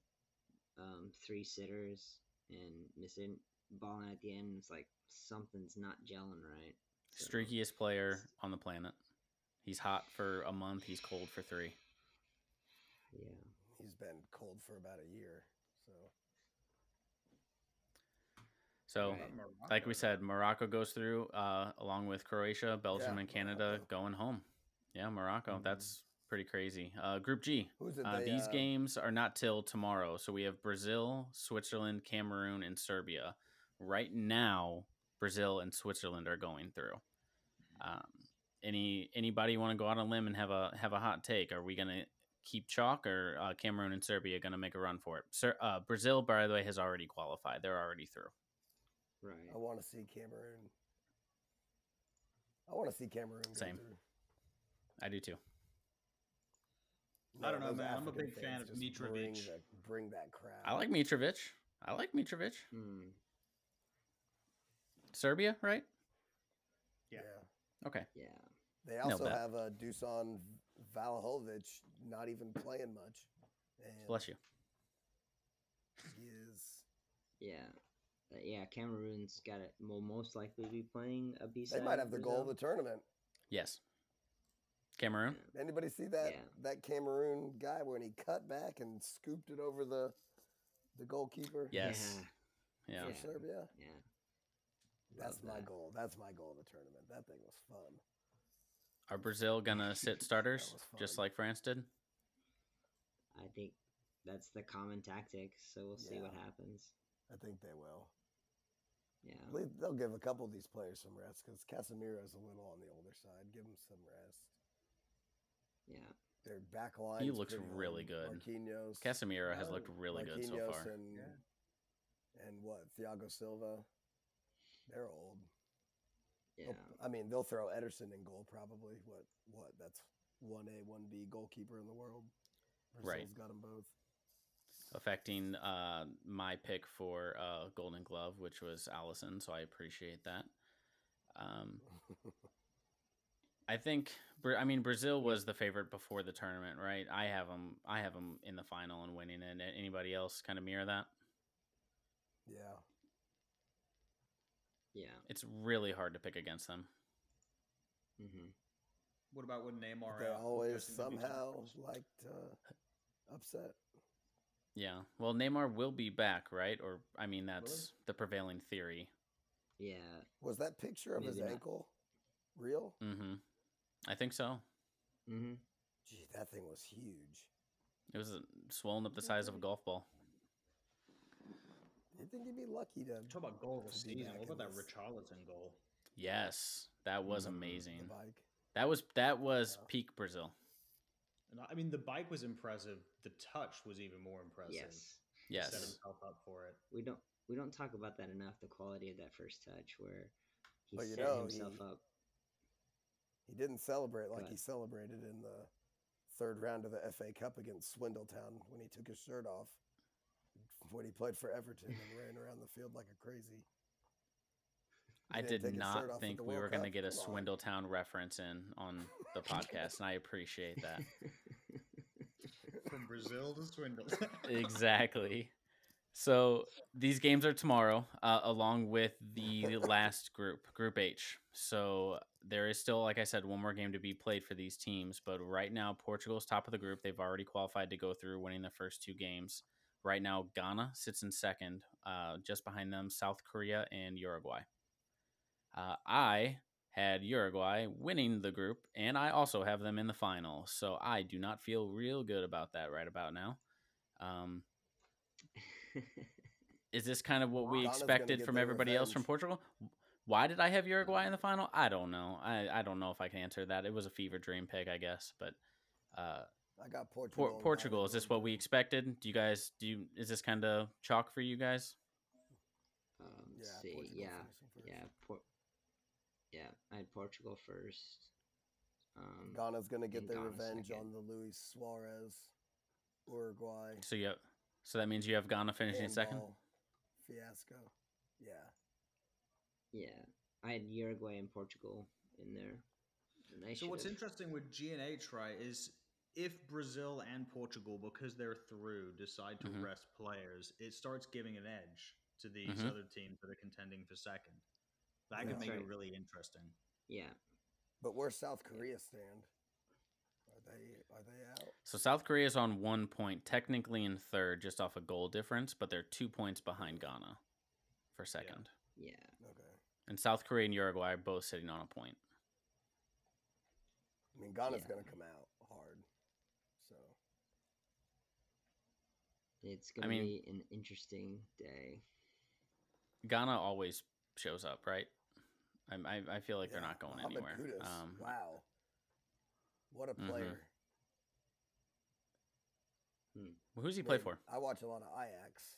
Um, three sitters and missing balling at the end. It's like something's not gelling right. So, Streakiest player on the planet. He's hot for a month. He's cold for three. Yeah. he's been cold for about a year. So So, Right. like we said, Morocco goes through uh, along with Croatia, Belgium, Yeah, and Canada Morocco. going home. Yeah, Morocco. Mhm. That's pretty crazy. Uh, Group G. Uh, they, these uh, games are not till tomorrow. So we have Brazil, Switzerland, Cameroon, and Serbia. Right now, Brazil and Switzerland are going through. Um, any anybody want to go out on a limb and have a have a hot take? Are we gonna keep chalk or uh, Cameroon and Serbia gonna make a run for it? Sir, uh, Brazil, by the way, has already qualified. They're already through. Right. I want to see Cameroon. I want to see Cameroon. Same. I do too. I don't know, those man. I'm a big fan of just Bring, Mitrovic. bring that crowd. I like Mitrovic. I like Mitrovic. Hmm. Serbia, right? Yeah. Okay. Yeah. They also that. have uh, Dusan Vlahovic not even playing much. And Bless you. He is. Yeah. Uh, yeah. Cameroon's got it. Will most likely be playing a B They might have the goal of the tournament. Yes. Cameroon. Anybody see that Yeah. that Cameroon guy when he cut back and scooped it over the the goalkeeper Yes. Yeah. for Yeah. Serbia? Yeah. That's Love my that. goal. That's my goal of the tournament. That thing was fun. Are Brazil gonna sit starters just like France did? I think that's the common tactic. So we'll see what happens. I think they will. Yeah. They'll give a couple of these players some rest because Casemiro's a little on the older side. Give him some rest. Yeah. Their back line. He looks really good. Marquinhos. Casemiro has looked really good so far. And, Yeah. and what? Thiago Silva. They're old. Yeah. They'll- I mean, they'll throw Ederson in goal probably. What? What? That's one A, one B goalkeeper in the world. Right. Brazil's got them both. Affecting uh, my pick for uh, Golden Glove, which was Alisson, so I appreciate that. Um, I think, I mean, Brazil was the favorite before the tournament, right? I have them, I have them in the final and winning And Anybody else kind of mirror that? yeah. Yeah. It's really hard to pick against them. Mm-hmm. What about when Neymar? They always guessing they'll be somehow champions. like to upset. Yeah. Well, Neymar will be back, right? Or I mean, that's the prevailing theory. Yeah. Was that picture of his not. ankle real? Mm-hmm. I think so. Mm-hmm. Gee, that thing was huge. It was uh, swollen up the size of a golf ball. You think you'd be lucky to Talk about goal of the season. What about that this- Richarlison goal? Yes, that was Mhm. amazing. the bike? That was that was Yeah. peak Brazil. And I mean, the bike was impressive. The touch was even more impressive. Yes. He Set himself up for it. We don't we don't talk about that enough. The quality of that first touch, where he Well, set know, himself he- up. He didn't celebrate like Go he celebrated in the third round of the FA Cup against Swindon Town when he took his shirt off when he played for Everton and ran around the field like a crazy. I didn't did take his shirt off not at think we were going to get a Come on. Swindon Town reference in on the podcast, and I appreciate that. From Brazil to Swindle. exactly. So these games are tomorrow, uh, along with the last group, Group H. So there is still, like I said, one more game to be played for these teams. But right now, Portugal's top of the group. They've already qualified to go through, winning the first two games. Right now, Ghana sits in second, uh, just behind them, South Korea and Uruguay. Uh, I had Uruguay winning the group, and I also have them in the final. So I do not feel real good about that right about now. Um, is this kind of what we Ghana's gonna expected from their everybody else from. Portugal? Why did I have Uruguay in the final? I don't know. I, I don't know if I can answer that. It was a fever dream pick, I guess. But uh, I got Portugal. Por- Portugal is this what we expected? Do you guys do? You, is this kind of chalk for you guys? Um, Yeah, see, Portugal yeah, yeah, Por- yeah. I had Portugal first. Um, Ghana's gonna get and their Ghana revenge second. on the Luis Suarez, Uruguay So you, so that means you have Ghana finishing second. fiasco. Yeah, yeah, I had Uruguay and Portugal in there. So what's should've- interesting with G and H, right, is if Brazil and Portugal, because they're through, decide to Mhm. rest players, it starts giving an edge to these Mhm. other teams that are contending for second. That Yeah. could That's make it really interesting. Yeah, but where South Korea stand? Are they are they out? So South Korea is on one point, technically in third, just off a goal difference, but they're two points behind Ghana for second. yeah. Okay, And South Korea and Uruguay are both sitting on a point. I mean Ghana's Yeah. gonna come out hard. So It's gonna be an interesting day. Ghana always shows up, right? I I, I feel like they're not going Mohamed anywhere. Kudus, Um, wow, what a Mhm. player! who's he play for? I watch a lot of Ajax.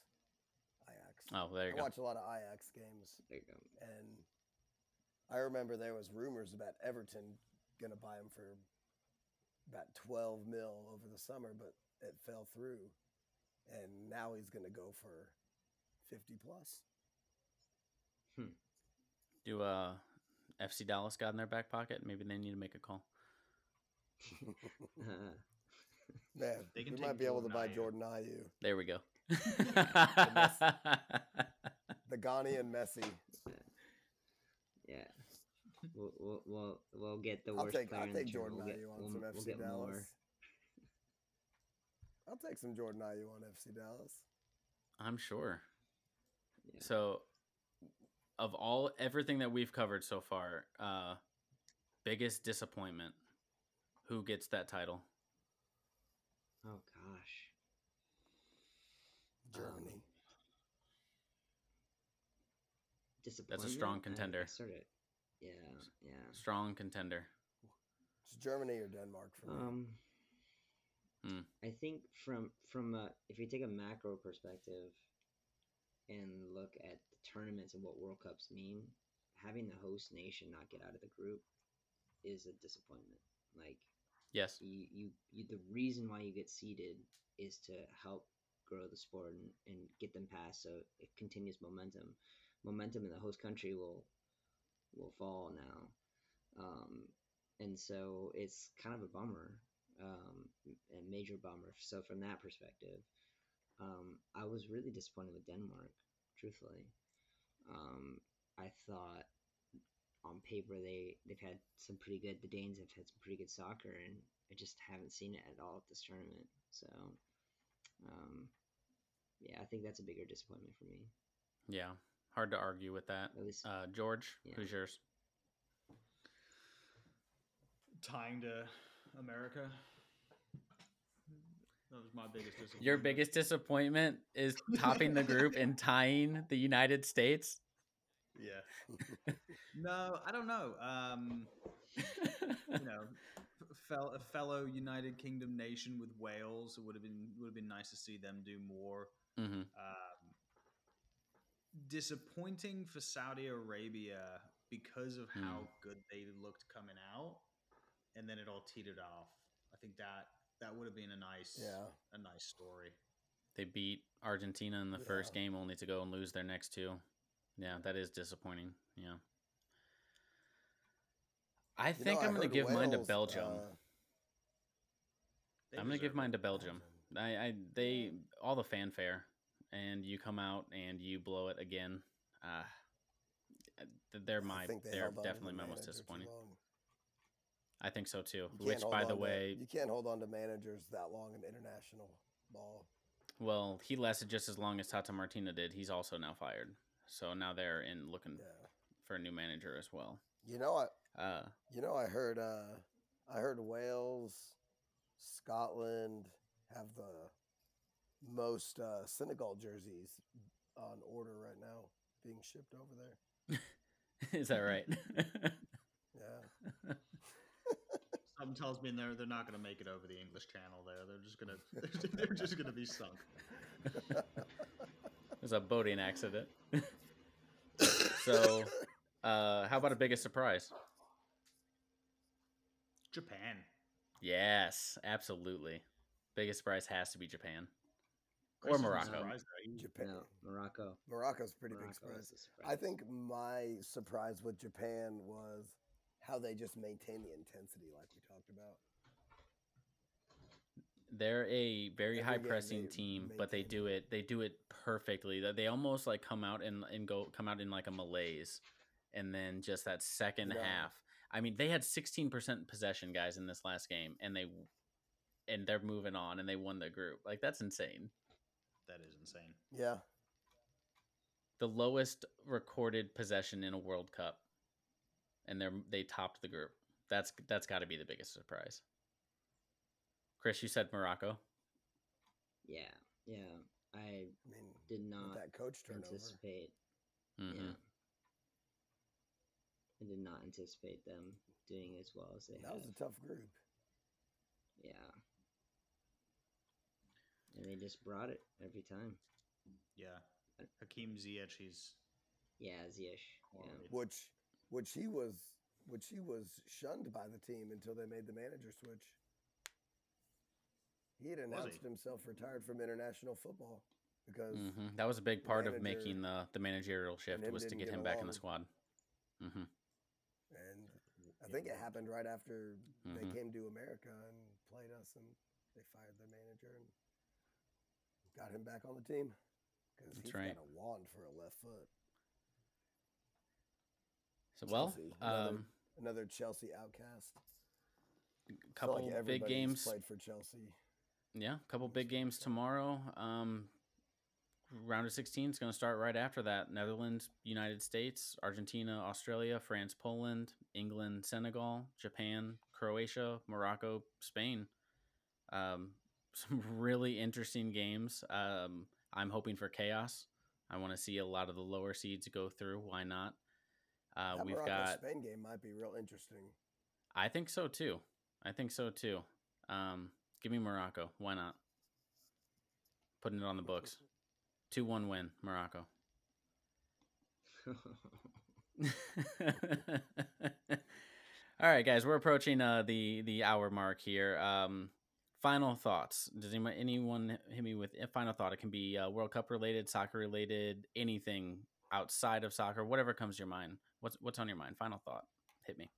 Ajax. Oh, there you I go. I watch a lot of Ajax games, There you go. and I remember there was rumors about Everton gonna buy him for about twelve mil over the summer, but it fell through, and now he's gonna go for fifty plus. Do uh, FC Dallas got in their back pocket? Maybe they need to make a call. Man, They can we might be able to buy Ayew. Jordan Ayew, There we go. the Ghanaian Messi. yeah. We'll, we'll, we'll, we'll get the I'll worst take player I'll in the take tournament. Jordan We'll get, Ayew on we'll, some we'll FC Dallas. more. I'll take some Jordan Ayew on FC Dallas. I'm sure. Yeah. So, of all everything that we've covered so far, uh, biggest disappointment. Who gets that title? Oh gosh. Germany. Um, Disappointment. strong contender. I sorta, yeah, yeah. Strong contender. It's Germany or Denmark for. Um, Hmm. I think from from a, if you take a macro perspective and look at the tournaments and what World Cups mean, having the host nation not get out of the group is a disappointment. Like Yes. you, you, you the reason why you get seeded is to help grow the sport and, and get them past so it continues momentum. Momentum in the host country will will fall now. Um, and so it's kind of a bummer, um, a major bummer. So from that perspective, um, I was really disappointed with Denmark, truthfully. Um, I thought on paper they they've had some pretty good. The Danes have had some pretty good soccer, and I just haven't seen it at all at this tournament. So, um, yeah, I think that's a bigger disappointment for me. Yeah. Hard to argue with that. At least, Uh, George, Yeah. who's yours? Tying to America. That was my biggest disappointment. Your biggest disappointment is topping the group and tying the United States. Yeah. no, I don't know. Um, you know, fel- a fellow United Kingdom nation with Wales. It would have been would have been nice to see them do more. hmm Um, disappointing for Saudi Arabia because of how good they looked coming out, and then it all teetered off. I think that that would have been a nice, Yeah. a nice story. They beat Argentina in the first game only to go and lose their next two. Yeah, that is disappointing. Yeah. I You know, think I I'm going to give mine to Belgium. uh, I'm going to give mine to Belgium. I, I they all the fanfare, and you come out and you blow it again. Uh, they're my they they're held on to the definitely my most manager too disappointing. I think so too. Which, by the on to- way, you can't hold on to managers that long in international ball. well, he lasted just as long as Tata Martino did. He's also now fired, so now they're in looking Yeah. for a new manager as well. You know, I Uh, you know I heard uh, I heard Wales, Scotland have the most uh, Senegal jerseys on order right now, being shipped over there. Is that right? Yeah. Something tells me they're they're not going to make it over the English Channel. There, they're just gonna they're just gonna be sunk. it was a boating accident. so, uh, how about a biggest surprise? Japan. Yes, absolutely. Biggest surprise has to be Japan or Chris isn't Morocco. surprised, though. He- Japan. No, Morocco. Morocco's a pretty big surprise. a surprise. I think my surprise with Japan was how they just maintain the intensity, like we talked about. They're a very Every high pressing team, but they do it. They do it perfectly. That they almost like come out and and go come out in like a malaise, and then just that second Yeah. half. I mean, they had sixteen percent possession, guys, in this last game, and they and they're moving on, and they won the group. Like that's insane. That is insane. Yeah. The lowest recorded possession in a World Cup, and they're they topped the group. That's that's got to be the biggest surprise. Chris, you said Morocco. Yeah, yeah. I I mean, did not that coach turnover. anticipate. Mhm. Yeah. I did not anticipate them doing as well as they did. That was a tough group. Yeah. And they just brought it every time. Yeah, Hakim Ziyech, he's Yeah, Ziyech. Yeah. Which which he was which he was shunned by the team until they made the manager switch. He had Was he? announced himself retired from international football because hmm That was a big part of making the the managerial shift was to didn't get get him back in the along. squad. hmm and I think it happened right after they Mhm. came to America and played us, and they fired their manager and got him back on the team because That's he's right. got a wand for a left foot. So well, Chelsea, another- um, Another Chelsea outcast. Couple like big games. played for Chelsea. Yeah, couple big games tomorrow. Um, round of 16 is going to start right after that. Netherlands, United States, Argentina, Australia, France, Poland, England, Senegal, Japan, Croatia, Morocco, Spain. Um, some really interesting games. Um, I'm hoping for chaos. I want to see a lot of the lower seeds go through. Why not? Uh, we've got. Spain game might be real interesting. I think so too. I think so too. Um, give me Morocco. Why not? Putting it on the books. Two one win, Morocco. All right, guys, we're approaching uh, the the hour mark here. Um, final thoughts. Does anyone anyone hit me with a final thought? It can be uh, World Cup related, soccer related, anything outside of soccer, whatever comes to your mind. What's what's on your mind? Final thought. Hit me.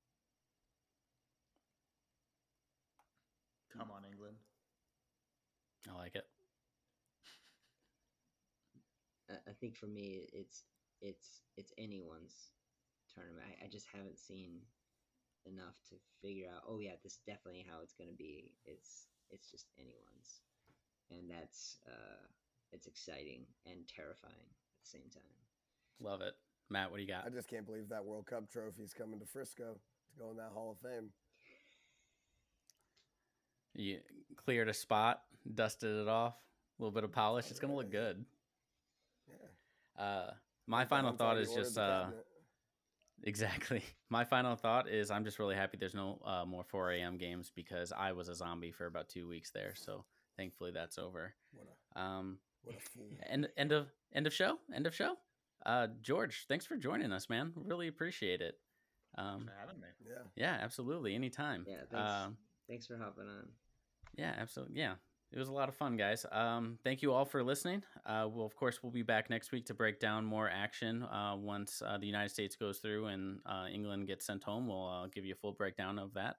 come on England. I like it. I- I think for me, it's it's it's anyone's tournament. I, I just haven't seen enough to figure out. Oh yeah, this is definitely how it's gonna be. It's it's just anyone's, and that's uh, it's exciting and terrifying at the same time. Love it. Matt, what do you got? I just can't believe that World Cup trophy's coming to Frisco to go in that Hall of Fame. You cleared a spot, dusted it off, a little bit of polish. It's gonna look good. Yeah. Uh, my final thought is just uh, exactly. My final thought is I'm just really happy there's no uh, more 4 a.m. games because I was a zombie for about two weeks there. So thankfully that's over. What a Um, what a fool. end end of end of show. End of show. Uh, George, thanks for joining us, man. Really appreciate it. Um, for having me. Yeah. yeah, absolutely. Anytime. Yeah, thanks. Um, Thanks for hopping on. Yeah, absolutely. Yeah, it was a lot of fun, guys. Um, thank you all for listening. Uh, we'll, of course, we'll be back next week to break down more action. Uh, once uh, the United States goes through and uh, England gets sent home, we'll uh, give you a full breakdown of that.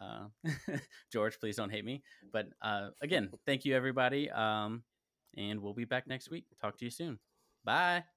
Uh, George, please don't hate me. But uh, again, thank you, everybody. Um, and we'll be back next week. Talk to you soon. Bye.